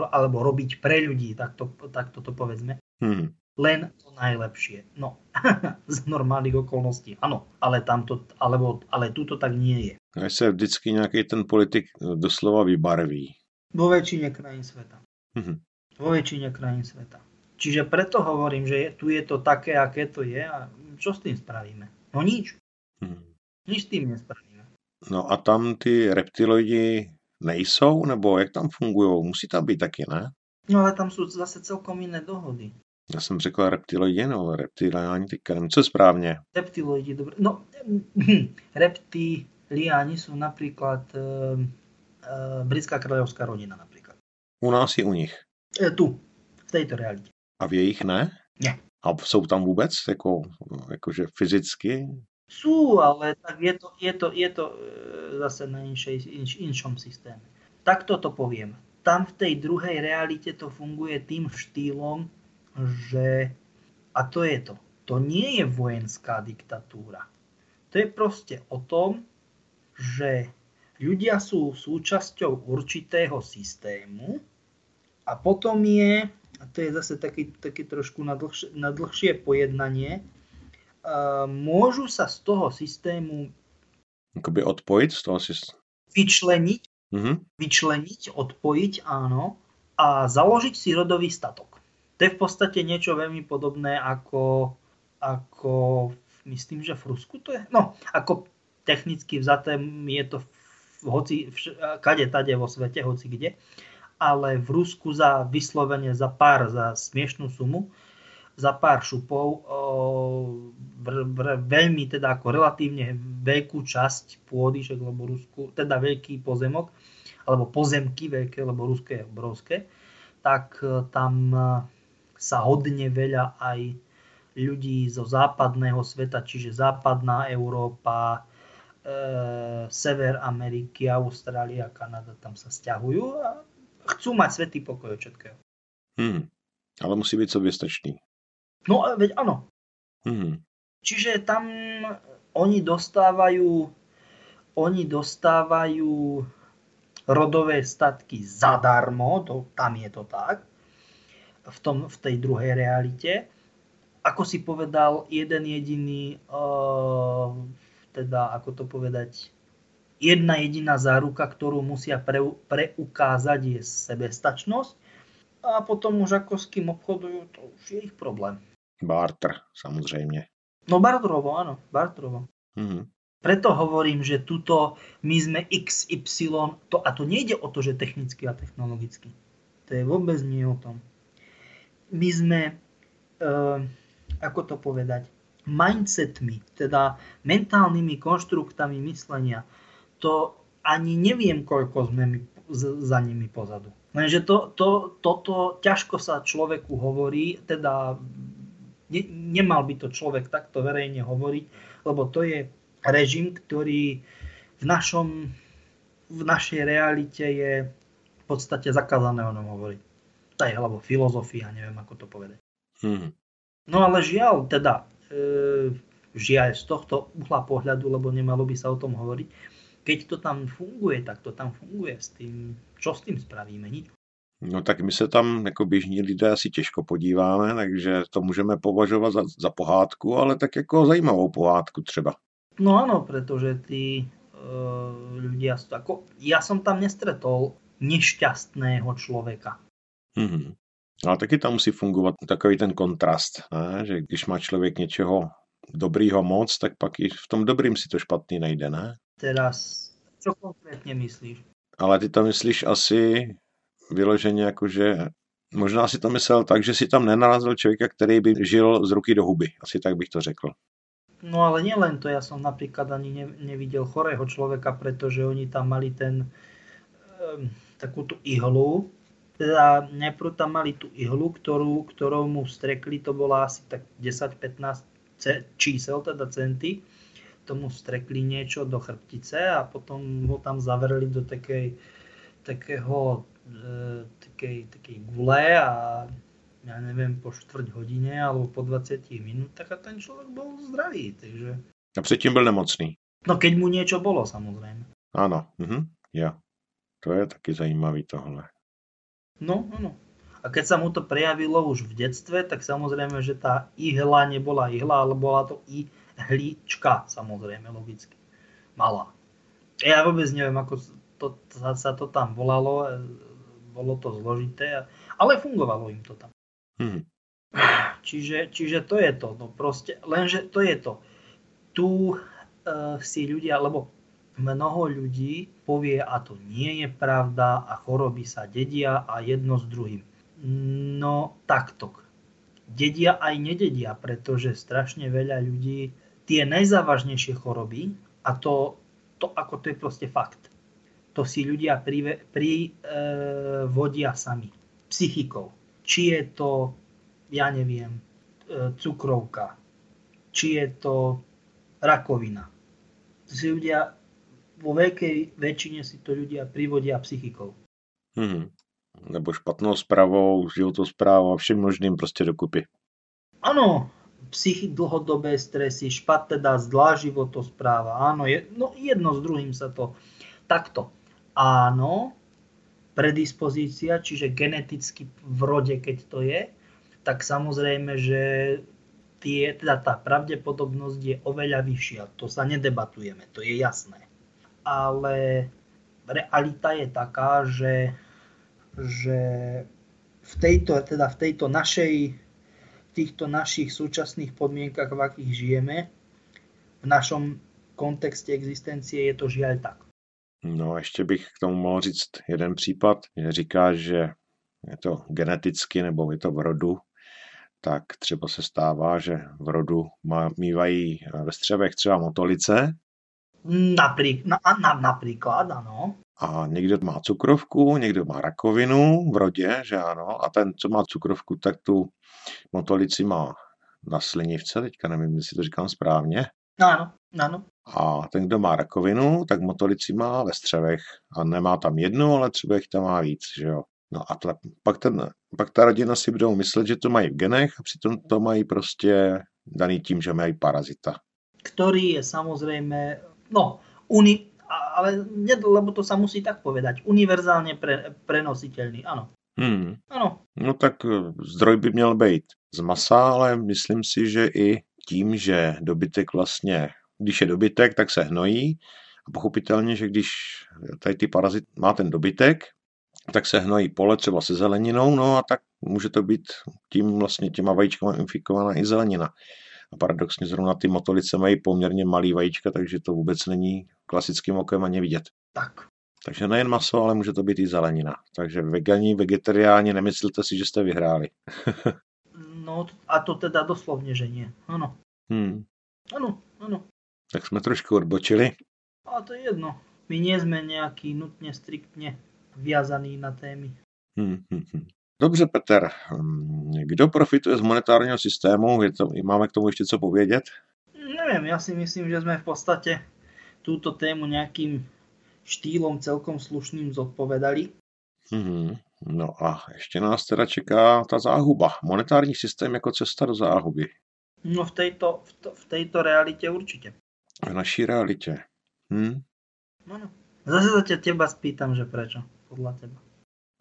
alebo robiť pre ľudí, tak to, tak to povedzme. Hmm. Len to najlepšie. No, z normálnych okolností, ano, ale tamto, alebo, ale tuto tak nie je. Až se vždycky nějaký ten politik doslova vybarví. Vo väčšine krajín sveta. Hmm vo väčšine krajín sveta. Čiže preto hovorím, že je, tu je to také, aké to je a čo s tým spravíme? No nič. Hmm. Nič s tým nespravíme. No a tam ty reptiloidi nejsou, nebo jak tam fungují? Musí tam být taky, ne? No ale tam jsou zase celkom jiné dohody. Já jsem řekl reptiloidi, no reptiliáni teďka nevím, co správně. Reptiloidi, dobre. No, reptiliáni jsou například uh, uh, britská kráľovská rodina například. U nás i u nich. E, tu, v této realitě. A v jejich ne? Ne. A jsou tam vůbec, jako, jakože fyzicky? Sú, ale tak je to, je to, je to e, zase na inšej, inš, inšom systéme. Takto to poviem. Tam v tej druhej realite to funguje tým štýlom, že, a to je to, to nie je vojenská diktatúra. To je proste o tom, že ľudia sú súčasťou určitého systému, a potom je, a to je zase taký, taký trošku na dlhšie, na dlhšie pojednanie, môžu sa z toho systému Akoby odpojiť z toho systému? Vyčleniť, mm-hmm. vyčleniť, odpojiť, áno, a založiť si rodový statok. To je v podstate niečo veľmi podobné ako, ako myslím, že v Rusku to je, no, ako technicky vzaté je to v, hoci, v, kade tade vo svete, hoci kde. Uh, ale v Rusku za vyslovene za pár, za smiešnú sumu, za pár šupov veľmi teda ako relatívne veľkú časť pôdy, však lebo Rusku, teda veľký pozemok, alebo pozemky veľké, lebo Rusko je obrovské, tak e, tam e, sa hodne veľa aj ľudí zo západného sveta, čiže západná Európa, e, Sever Ameriky, Austrália, Kanada tam sa stiahujú a chcú mať svetý pokoj od všetkého. Hmm. Ale musí byť soběstačný. No veď áno. Hmm. Čiže tam oni dostávajú oni dostávajú rodové statky zadarmo, to, tam je to tak, v, tom, v tej druhej realite. Ako si povedal, jeden jediný, uh, teda ako to povedať, jedna jediná záruka, ktorú musia pre, preukázať, je sebestačnosť. A potom už ako s kým obchodujú, to už je ich problém. Barter, samozrejme. No barterovo, áno, barterovo. Mm-hmm. Preto hovorím, že tuto my sme XY, to, a to nejde o to, že technicky a technologicky. To je vôbec nie o tom. My sme, e, ako to povedať, mindsetmi, teda mentálnymi konštruktami myslenia, to ani neviem, koľko sme my za nimi pozadu. Lenže to, to, toto ťažko sa človeku hovorí, teda ne, nemal by to človek takto verejne hovoriť, lebo to je režim, ktorý v, našom, v našej realite je v podstate zakázané o ňom hovoriť. To je alebo filozofia, neviem ako to povedať. Hmm. No ale žiaľ, teda e, žiaľ z tohto uhla pohľadu, lebo nemalo by sa o tom hovoriť, keď to tam funguje, tak to tam funguje s tým, čo s tým spravíme, nič. No tak my se tam jako běžní lidé asi těžko podíváme, takže to můžeme považovat za, za pohádku, ale tak jako zajímavou pohádku třeba. No áno, pretože tí e, ľudia sú ako... Ja som tam nestretol nešťastného člověka. Mm-hmm. Ale taky tam musí fungovat takový ten kontrast, ne? že když má člověk něčeho dobrýho moc, tak pak i v tom dobrým si to špatný nejde, ne? Teraz, co konkrétně myslíš? Ale ty to myslíš asi vyloženě jako, že možná si to myslel tak, že si tam nenarazil člověka, který by žil z ruky do huby. Asi tak bych to řekl. No ale nielen to, ja som napríklad ani ne, nevidel chorého človeka, pretože oni tam mali ten, um, takú tú ihlu, teda najprv tam mali tú ihlu, ktorú, ktorou mu strekli, to bola asi tak 10-15 čísel, teda centy, tomu strekli niečo do chrbtice a potom ho tam zavreli do takej, takého, e, takej, takej gule a ja neviem, po štvrť hodine alebo po 20 minútach a ten človek bol zdravý, takže... A předtím byl nemocný. No keď mu niečo bolo, samozrejme. Áno, mhm, ja. To je taky zajímavý tohle. No, áno. A keď sa mu to prejavilo už v detstve, tak samozrejme, že tá ihla nebola ihla, ale bola to ihlička, samozrejme, logicky. Malá. Ja vôbec neviem, ako to, sa to tam volalo, e, bolo to zložité, ale fungovalo im to tam. Hmm. Čiže, čiže to je to, no proste, lenže to je to. Tu uh, si ľudia, lebo mnoho ľudí povie, a to nie je pravda a choroby sa dedia a jedno s druhým. No takto. Dedia aj nededia, pretože strašne veľa ľudí tie najzávažnejšie choroby, a to, to ako to je proste fakt, to si ľudia privodia e, sami, psychikou. Či je to, ja neviem, e, cukrovka, či je to rakovina. To si ľudia, vo veľkej väčšine si to ľudia privodia psychikou. Hmm nebo špatnou zprávou, životosprávou a všem možným prostě dokupy. Ano, psychi dlhodobé stresy, špat teda zlá životospráva, áno, je, no jedno s druhým sa to takto. Áno, predispozícia, čiže geneticky v rode, keď to je, tak samozrejme, že tie, teda tá pravdepodobnosť je oveľa vyššia. To sa nedebatujeme, to je jasné. Ale realita je taká, že že v tejto, teda v tejto našej, týchto našich súčasných podmienkach, v akých žijeme, v našom kontexte existencie je to žiaľ tak. No a ještě bych k tomu mohl říct jeden případ, že říká, že je to geneticky nebo je to v rodu, tak třeba se stává, že v rodu má, mývají ve střevech třeba motolice. Napríklad, na, na, napríklad, áno. A někdo má cukrovku, někdo má rakovinu v rodě, že ano, a ten, co má cukrovku, tak tu motolici má na slinivce, teďka nevím, jestli to říkám správně. Ano, ano. A ten, kdo má rakovinu, tak motolici má ve střevech a nemá tam jednu, ale třeba jich tam má víc, že jo. No a to, pak, ten, pak ta rodina si budou myslet, že to mají v genech a přitom to mají prostě daný tím, že mají parazita. Který je samozřejmě, no, uni, ale lebo to sa musí tak povedať, univerzálne pre, prenositeľný, áno. Hmm. Ano. No tak e, zdroj by měl být z masa, ale myslím si, že i tím, že dobytek vlastně, když je dobytek, tak se hnojí a pochopitelně, že když tady ty parazit má ten dobytek, tak se hnojí pole třeba se zeleninou, no a tak může to být tím vlastně těma vajíčkama infikovaná i zelenina. A paradoxně zrovna ty motolice mají poměrně malý vajíčka, takže to vůbec není klasickým okem ani vidět. Tak. Takže nejen maso, ale může to být i zelenina. Takže vegani, vegetariáni, nemyslíte si, že jste vyhráli. no a to teda doslovně, že nie. Ano. Hmm. Ano, ano. Tak jsme trošku odbočili. A to je jedno. My nie sme nejaký nutne, striktne viazaný na témy. Hmm, hmm, hmm. Dobře, Peter. Hm, kdo profituje z monetárního systému? Je to, máme k tomu ještě co povědět? Neviem, ja si myslím, že sme v podstate túto tému nejakým štýlom celkom slušným zodpovedali. Mm-hmm. No a ještě nás teda čeká ta záhuba. Monetární systém jako cesta do záhuby. No v tejto, v, to, v tejto realite určite. V naší realitě. Hm? No, no. Zase sa ťa teba spýtam, že prečo, podľa teba.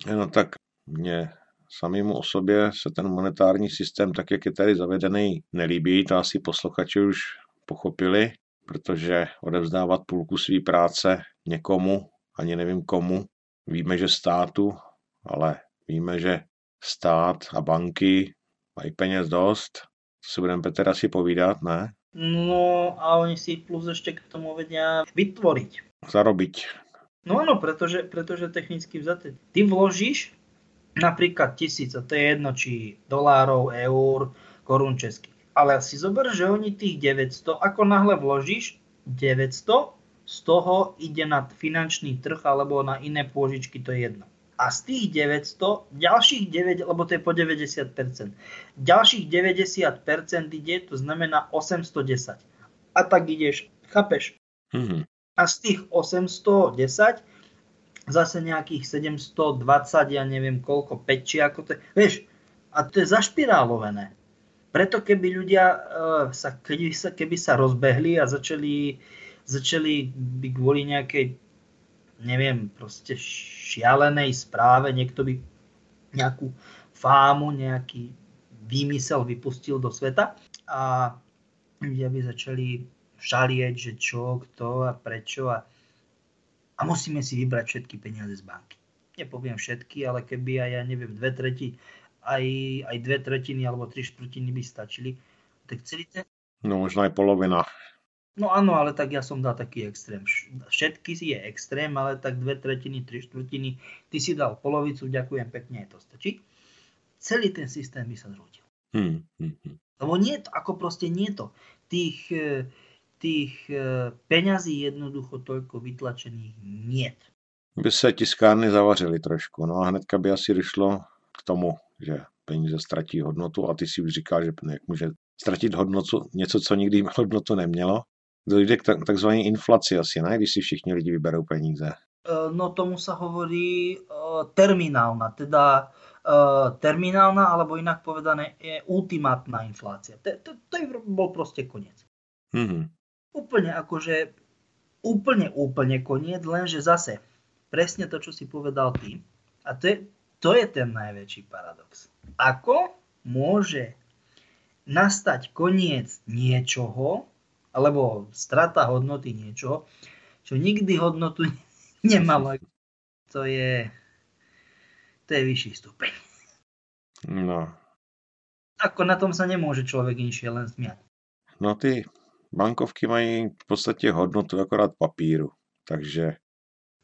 No tak mne samému o sobě se ten monetární systém, tak jak je tady zavedený, nelíbí. To asi posluchači už pochopili. Protože odevzdávat půlku své práce někomu, ani nevím komu, víme, že státu, ale víme, že stát a banky mají peněz dost, to si budeme Petr asi povídat, ne? No a oni si plus ešte k tomu vedia vytvoriť. Zarobiť. No áno, pretože, pretože technicky vzaté. Ty vložíš napríklad tisíc, a to je jedno, či dolárov, eur, korún českých. Ale si zober, že oni tých 900, ako náhle vložíš 900, z toho ide na finančný trh alebo na iné pôžičky, to je jedno a z tých 900, ďalších 9, lebo to je po 90%, ďalších 90% ide, to znamená 810. A tak ideš, chápeš? Mm-hmm. A z tých 810 zase nejakých 720, ja neviem koľko, 5 či ako to je, vieš, a to je zašpirálovené. Preto keby ľudia uh, sa, keby, sa, keby sa rozbehli a začali, začali by kvôli nejakej neviem, proste šialenej správe, niekto by nejakú fámu, nejaký výmysel vypustil do sveta a ľudia by začali šalieť, že čo, kto a prečo a, a musíme si vybrať všetky peniaze z banky. Nepoviem všetky, ale keby aj, ja neviem, dve treti, aj, aj dve tretiny alebo tri štvrtiny by stačili, tak celý ten... No možno aj polovina. No áno, ale tak ja som dal taký extrém. Všetky si je extrém, ale tak dve tretiny, tri štvrtiny. Ty si dal polovicu, ďakujem pekne, to stačí. Celý ten systém by sa zrútil. Hmm, hmm, hmm. Lebo nie to, ako proste nie to. Tých, e, tých e, peňazí jednoducho toľko vytlačených niet. By se tiskárny zavařily trošku, no a hnedka by asi došlo k tomu, že peníze ztratí hodnotu a ty si už říkal, že jak může ztratit hodnotu něco, co nikdy hodnotu nemělo dojde k takzvané inflaci asi, ne? Když si všichni lidi vyberou peníze. E, no tomu sa hovorí uh, terminálna, teda uh, terminálna, alebo inak povedané je ultimátna inflácia. To, to, to bol proste koniec. Mm-hmm. Úplne akože, úplne, úplne koniec, lenže zase, presne to, čo si povedal ty, a to je, to je ten najväčší paradox. Ako môže nastať koniec niečoho, alebo strata hodnoty niečoho, čo nikdy hodnotu nemalo. To je, to je vyšší stupeň. No. Ako na tom sa nemôže človek inšie len smiať. No ty bankovky mají v podstate hodnotu akorát papíru, takže...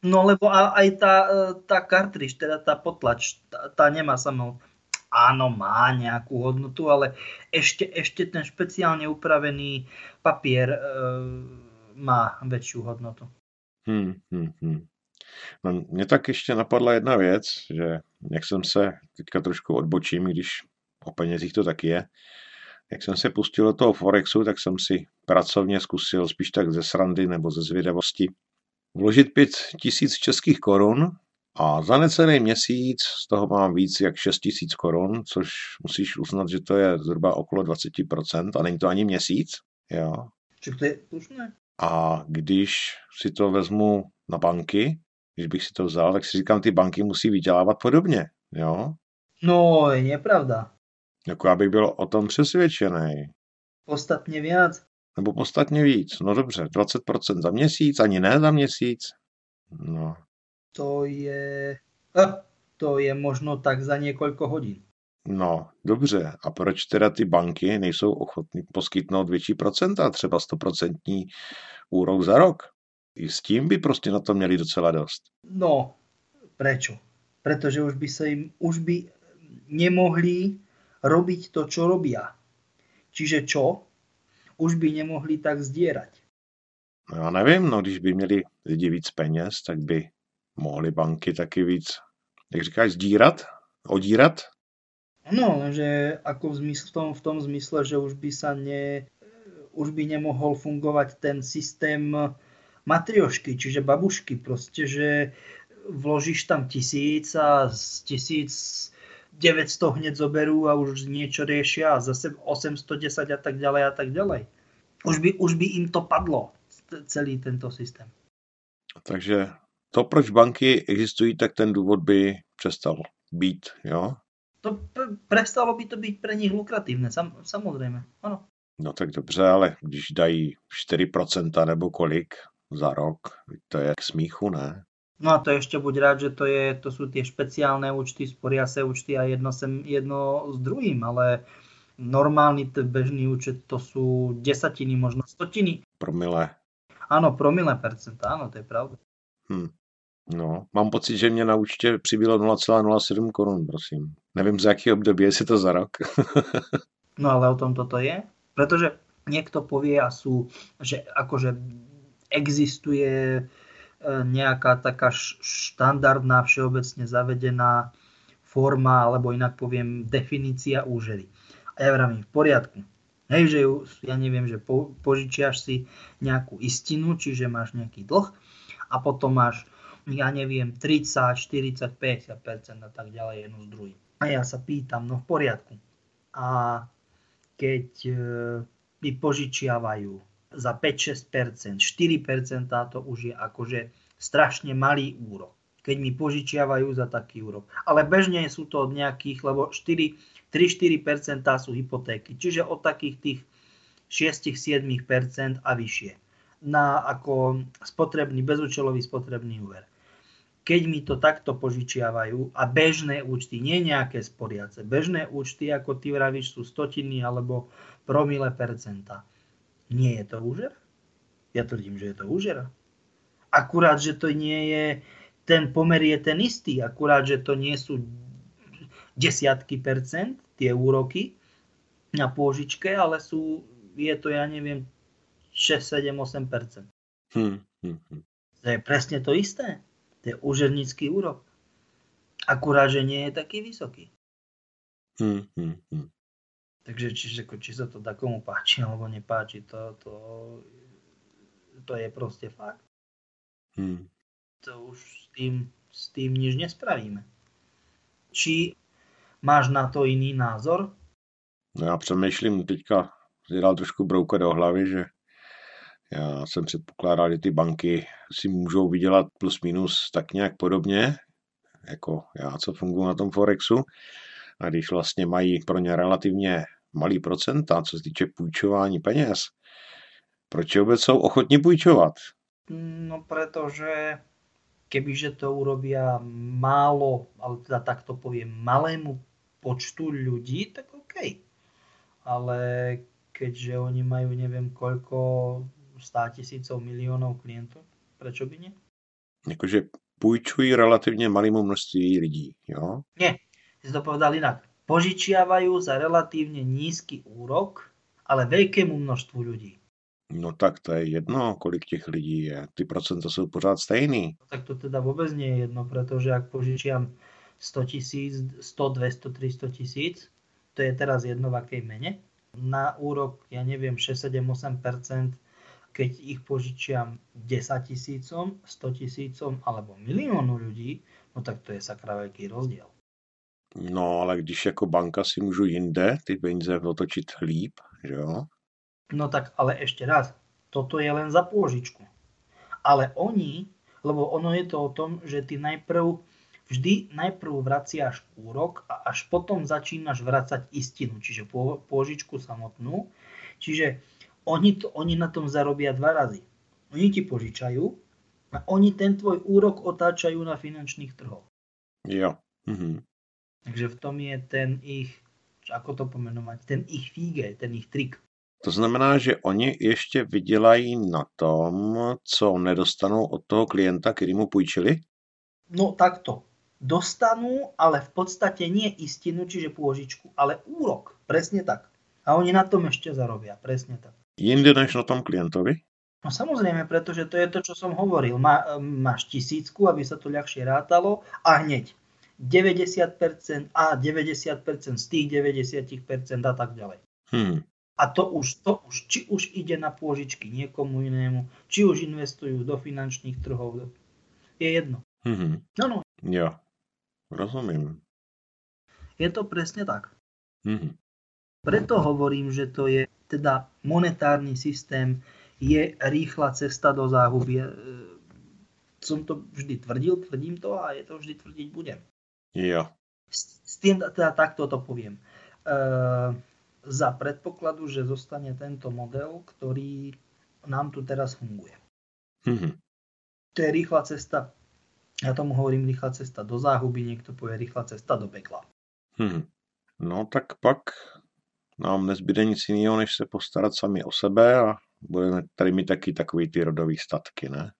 No lebo aj tá, e, tá kartriž, teda tá potlač, tá, tá nemá samou áno, má nejakú hodnotu, ale ešte, ešte ten špeciálne upravený papier e, má väčšiu hodnotu. Hmm, hmm, hmm. No, mě tak ještě napadla jedna věc, že jak jsem se, teďka trošku odbočím, když o penězích to taky je, jak jsem se pustil do toho Forexu, tak jsem si pracovně zkusil spíš tak ze srandy nebo ze zvědavosti vložit 5 tisíc českých korun a za necelý měsíc z toho mám víc jak 6 tisíc korun, což musíš uznat, že to je zhruba okolo 20% a není to ani měsíc. Jo. Čiže to je slušné. A když si to vezmu na banky, když bych si to vzal, tak si říkám, ty banky musí vydělávat podobně. Jo? No, je nepravda. Jako já bych byl o tom přesvědčený. Podstatně víc. Nebo podstatně víc. No dobře, 20% za měsíc, ani ne za měsíc. No, to je, eh, to je možno tak za několik hodin. No, dobře. A proč teda ty banky nejsou ochotny poskytnout větší procenta, třeba 100% úrok za rok? I s tím by prostě na to měli docela dost. No, prečo? Pretože už by se jim, už by nemohli robiť to, čo robia. Čiže čo? Už by nemohli tak zdierať. No já nevím, no když by měli lidi víc peněz, tak by mohli banky taky víc, jak říkáš, zdírat, odírat? No, že ako v, zmysle, v, tom, v tom zmysle, že už by sa ne, už by nemohol fungovať ten systém matriošky, čiže babušky, proste, že vložíš tam tisíc a z tisíc 900 hneď zoberú a už niečo riešia a zase 810 a tak ďalej a tak ďalej. Už by, už by im to padlo, celý tento systém. Takže to, proč banky existují, tak ten důvod by přestal být, jo? To prestalo by to byť pre nich lukratívne, sam, samozrejme, áno. No tak dobře, ale když dají 4% nebo kolik za rok, to je k smíchu, ne? No a to ešte buď rád, že to, je, to sú tie špeciálne účty, sporia sa účty a jedno, sem, jedno s druhým, ale normálny bežný účet to sú desatiny, možno stotiny. Promile. Áno, promile percenta, áno, to je pravda. Hm. No, mám pocit, že mě na účtě přibylo 0,07 korun, prosím. Nevím, z jaký období, jestli to za rok. no ale o tom toto je. Pretože niekto povie a sú, že akože existuje nejaká taká štandardná, všeobecne zavedená forma, alebo inak poviem definícia úžery. A ja vravím, v poriadku. Hej, že ju, ja neviem, že po, požičiaš si nejakú istinu, čiže máš nejaký dlh a potom máš, ja neviem, 30, 40, 50% a tak ďalej jedno z druhým. A ja sa pýtam, no v poriadku. A keď e, mi požičiavajú za 5-6%, 4% to už je akože strašne malý úrok. Keď mi požičiavajú za taký úrok. Ale bežne sú to od nejakých, lebo 3-4% sú hypotéky. Čiže od takých tých 6-7% a vyššie. Na ako spotrebný, bezúčelový spotrebný úver keď mi to takto požičiavajú a bežné účty, nie nejaké sporiace, bežné účty, ako ty vravíš, sú stotiny alebo promile percenta. Nie je to úžer? Ja tvrdím, že je to úžera. Akurát, že to nie je, ten pomer je ten istý, akurát, že to nie sú desiatky percent, tie úroky na pôžičke, ale sú, je to, ja neviem, 6, 7, 8 percent. Hmm, hmm, hmm. To je presne to isté. To je úžernický úrok. Akurát, že nie je taký vysoký. Hmm, hmm, hmm. Takže či, či sa to takomu páči alebo nepáči, to, to, to je proste fakt. Hmm. To už s tým, s tým nič nespravíme. Či máš na to iný názor? No já přemýšlím teďka, si dal trošku brouka do hlavy, že já jsem předpokládal, že ty banky si můžou vydělat plus minus tak nějak podobně, jako já, co funguji na tom Forexu. A když vlastně mají pro ně relativně malý procenta, co se týče půjčování peněz, proč vůbec jsou ochotní půjčovat? No pretože kebyže to urobia málo, ale teda takto poviem, malému počtu ľudí, tak OK. Ale keďže oni majú neviem koľko 100 tisícov miliónov klientov. Prečo by nie? Jakože půjčují relativně malému množství lidí, jo? Nie, si to povedal inak. Požičiavajú za relatívne nízky úrok, ale veľkému množstvu ľudí. No tak to je jedno, kolik těch lidí je. Ty procenta jsou pořád stejný. No, tak to teda vůbec nie je jedno, protože ak požičiam 100 tisíc, 100, 200, 300 tisíc, to je teraz jedno v akej mene. Na úrok, ja neviem, 6, 7, 8 keď ich požičiam 10 tisícom, 100 tisícom alebo miliónu ľudí, no tak to je sakra veľký rozdiel. No, ale když jako banka si můžu jinde ty peníze otočit líp, že jo? No tak ale ešte raz, toto je len za pôžičku. Ale oni, lebo ono je to o tom, že ty najprv, vždy najprv vraciaš úrok a až potom začínaš vracať istinu, čiže pôžičku samotnú. Čiže oni, to, oni na tom zarobia dva razy. Oni ti požičajú a oni ten tvoj úrok otáčajú na finančných trhoch. Jo. Mhm. Takže v tom je ten ich, ako to pomenovať, ten ich fíge, ten ich trik. To znamená, že oni ještě vydělají na tom, co nedostanou od toho klienta, který mu půjčili? No takto. Dostanú, ale v podstate nie istinu, čiže pôžičku, ale úrok. Presne tak. A oni na tom ešte zarobia. Presne tak. Jinde než na tom klientovi? No samozrejme, pretože to je to, čo som hovoril. Má, máš tisícku, aby sa to ľahšie rátalo a hneď 90% a 90% z tých 90% a tak ďalej. Hmm. A to už, to už, či už ide na pôžičky niekomu inému, či už investujú do finančných trhov, je jedno. Hmm. No, no. Jo, rozumím. Je to presne tak. Hmm. Preto hovorím, že to je teda monetárny systém je rýchla cesta do záhuby. E, som to vždy tvrdil, tvrdím to a je to vždy tvrdiť budem. Jo. S, s tým teda takto to poviem. E, za predpokladu, že zostane tento model, ktorý nám tu teraz funguje. Mm-hmm. To je rýchla cesta, ja tomu hovorím rýchla cesta do záhuby, niekto povie rýchla cesta do pekla. Mm-hmm. No tak pak nám nezbyde nic jiného, než se postarat sami o sebe a budeme tady mít taky takový ty rodový statky, ne?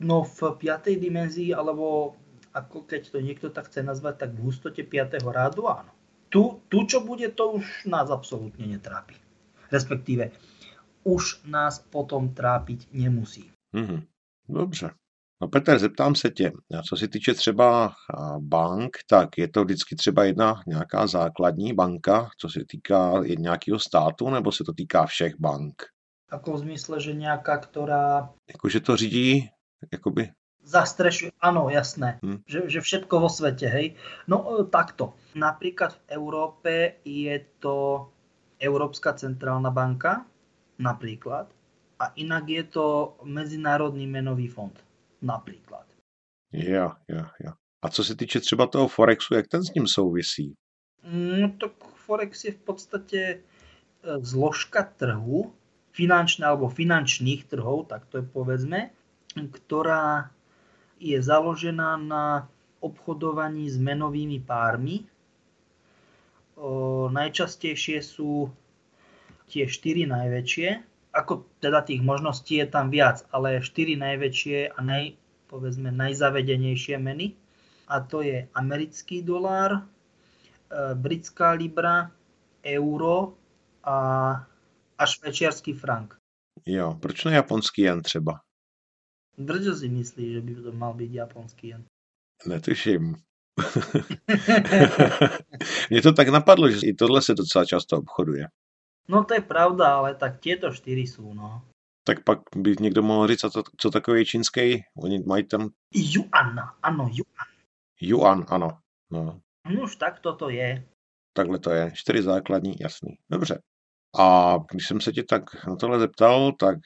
No v piatej dimenzii, alebo ako keď to niekto tak chce nazvať, tak v hustote 5. rádu áno. Tu, tu, čo bude, to už nás absolútne netrápi. Respektíve, už nás potom trápiť nemusí. Mm-hmm. Dobře. No Petr, zeptám se tě, co se týče třeba bank, tak je to vždycky třeba jedna nějaká základní banka, co se týká nějakého státu, nebo se to týká všech bank? Ako v zmysle, že nejaká, ktorá... Jakože to řídí, jakoby... Zastrešuje, áno, jasné. Hm. Že, že všetko vo svete, hej. No e, takto. Napríklad v Európe je to Európska centrálna banka, napríklad. A inak je to Medzinárodný menový fond například. Ja, ja, ja. A co se týče třeba toho Forexu, jak ten s ním souvisí? No tak Forex je v podstate zložka trhu, finančná alebo finančných trhov, tak to je povedzme, ktorá je založená na obchodovaní s menovými pármi. O, najčastejšie sú tie štyri najväčšie, ako teda tých možností je tam viac, ale štyri najväčšie a naj, povedzme najzavedenejšie meny. A to je americký dolár, e, britská libra, euro a, a švečerský frank. Jo, proč ne japonský jen třeba? Brďo si myslí, že by to mal byť japonský jen. Netuším. Mně to tak napadlo, že i tohle se docela často obchoduje. No to je pravda, ale tak tieto štyri sú, no. Tak pak by někdo mohl říct, co, co takový čínský, oni mají tam... Yuan, ano, yuan. Yuan, ano. No. no už tak toto je. Takhle to je, čtyři základní, jasný. Dobře. A když jsem se tě tak na tohle zeptal, tak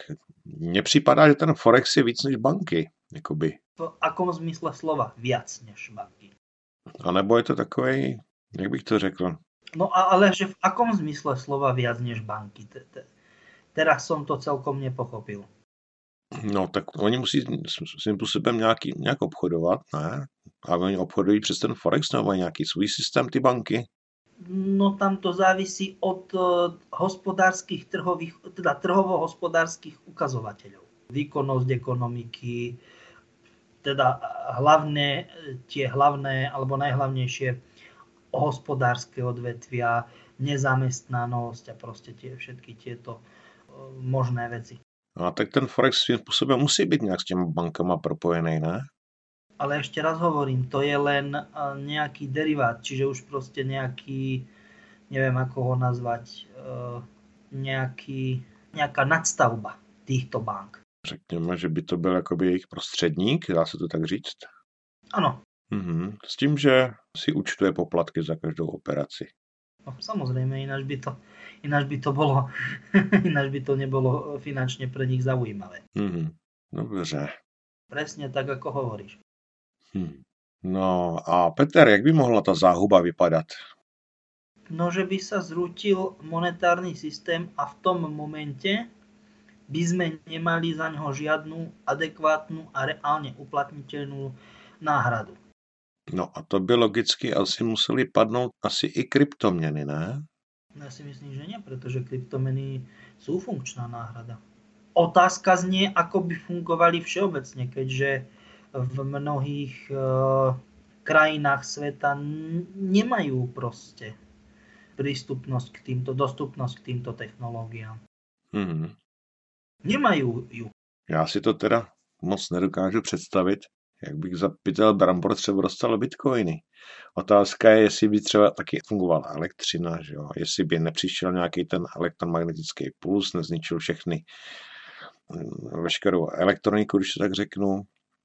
mně připadá, že ten Forex je víc než banky, jakoby. V akom zmysle slova víc než banky? A nebo je to takový, jak bych to řekl, No ale že v akom zmysle slova viac než banky? Teraz som to celkom nepochopil. No tak oni musí svým způsobem nějaký, nějak obchodovat, ne? A oni obchodují přes ten Forex nebo mají nějaký svůj systém ty banky? No tam to závisí od uh, hospodárskych trhových, teda trhovo-hospodárskych ukazovateľov. Výkonnosť ekonomiky, teda hlavné, tie hlavné alebo najhlavnejšie hospodárske odvetvia, nezamestnanosť a proste tie, všetky tieto možné veci. A tak ten Forex svým spôsobom musí byť nejak s těma bankama propojený, ne? Ale ešte raz hovorím, to je len nejaký derivát, čiže už proste nejaký, neviem ako ho nazvať, nejaký, nejaká nadstavba týchto bank. Řekněme, že by to byl jakoby jejich prostředník, dá se to tak říct? Ano, Mm-hmm. S tím, že si účtuje poplatky za každou operaci. No, samozrejme, ináč by to, ináč by to bolo, ináč by to nebolo finančne pre nich zaujímavé. Mm-hmm. Dobře. Presne tak, ako hovoríš. Hm. No a Peter, jak by mohla ta záhuba vypadat? No, že by sa zrútil monetárny systém a v tom momente by sme nemali za ňoho žiadnu adekvátnu a reálne uplatniteľnú náhradu. No a to by logicky asi museli padnout asi i kryptoměny, ne? Ja si myslím, že nie, pretože kryptomeny sú funkčná náhrada. Otázka znie, ako by fungovali všeobecne, keďže v mnohých uh, krajinách sveta nemajú proste prístupnosť k týmto, dostupnosť k týmto technológiám. Mm-hmm. Nemajú ju. Já si to teda moc nedokážu představit, jak bych za pytel brambor třeba dostal bitcoiny. Otázka je, jestli by třeba taky fungovala elektřina, že jo? jestli by nepřišel nějaký ten elektromagnetický puls, nezničil všechny mm, veškerou elektroniku, když to tak řeknu.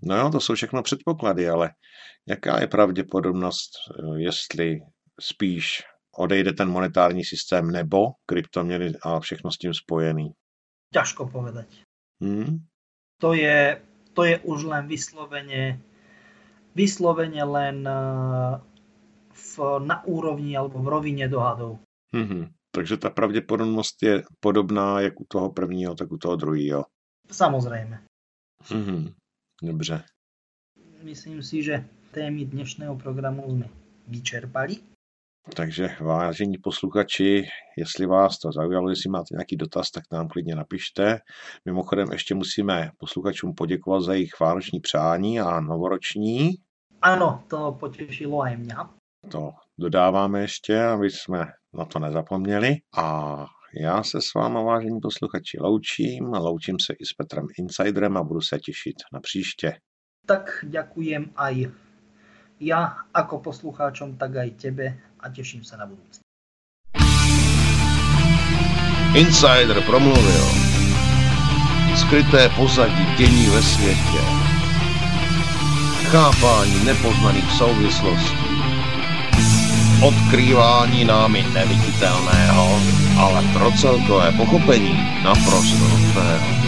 No jo, to jsou všechno předpoklady, ale jaká je pravděpodobnost, eh, jestli spíš odejde ten monetární systém nebo kryptoměny a všechno s tím spojený? Ťažko povedať. Hmm? To je to je už len vyslovene, vyslovene len eh, v, na úrovni alebo v rovine dohadov. Mm-hmm. Takže ta pravděpodobnost je podobná jak u toho prvního, tak u toho druhého. Samozrejme. Mhm, dobře. Myslím si, že témy dnešného programu jsme vyčerpali. Takže vážení posluchači, jestli vás to zaujalo, jestli máte nějaký dotaz, tak nám klidně napište. Mimochodem ještě musíme posluchačům poděkovat za jejich vánoční přání a novoroční. Ano, to potěšilo aj mě. To dodáváme ještě, aby jsme na to nezapomněli. A já se s váma, vážení posluchači, loučím. Loučím se i s Petrem Insiderem a budu se těšit na příště. Tak ďakujem aj ja ako poslucháčom, tak aj tebe a teším sa na budúce. Insider promluvil. Skryté pozadí dění ve světě. Chápání nepoznaných souvislostí. Odkrývání námi neviditelného, ale pro celkové pochopení naprosto nutného.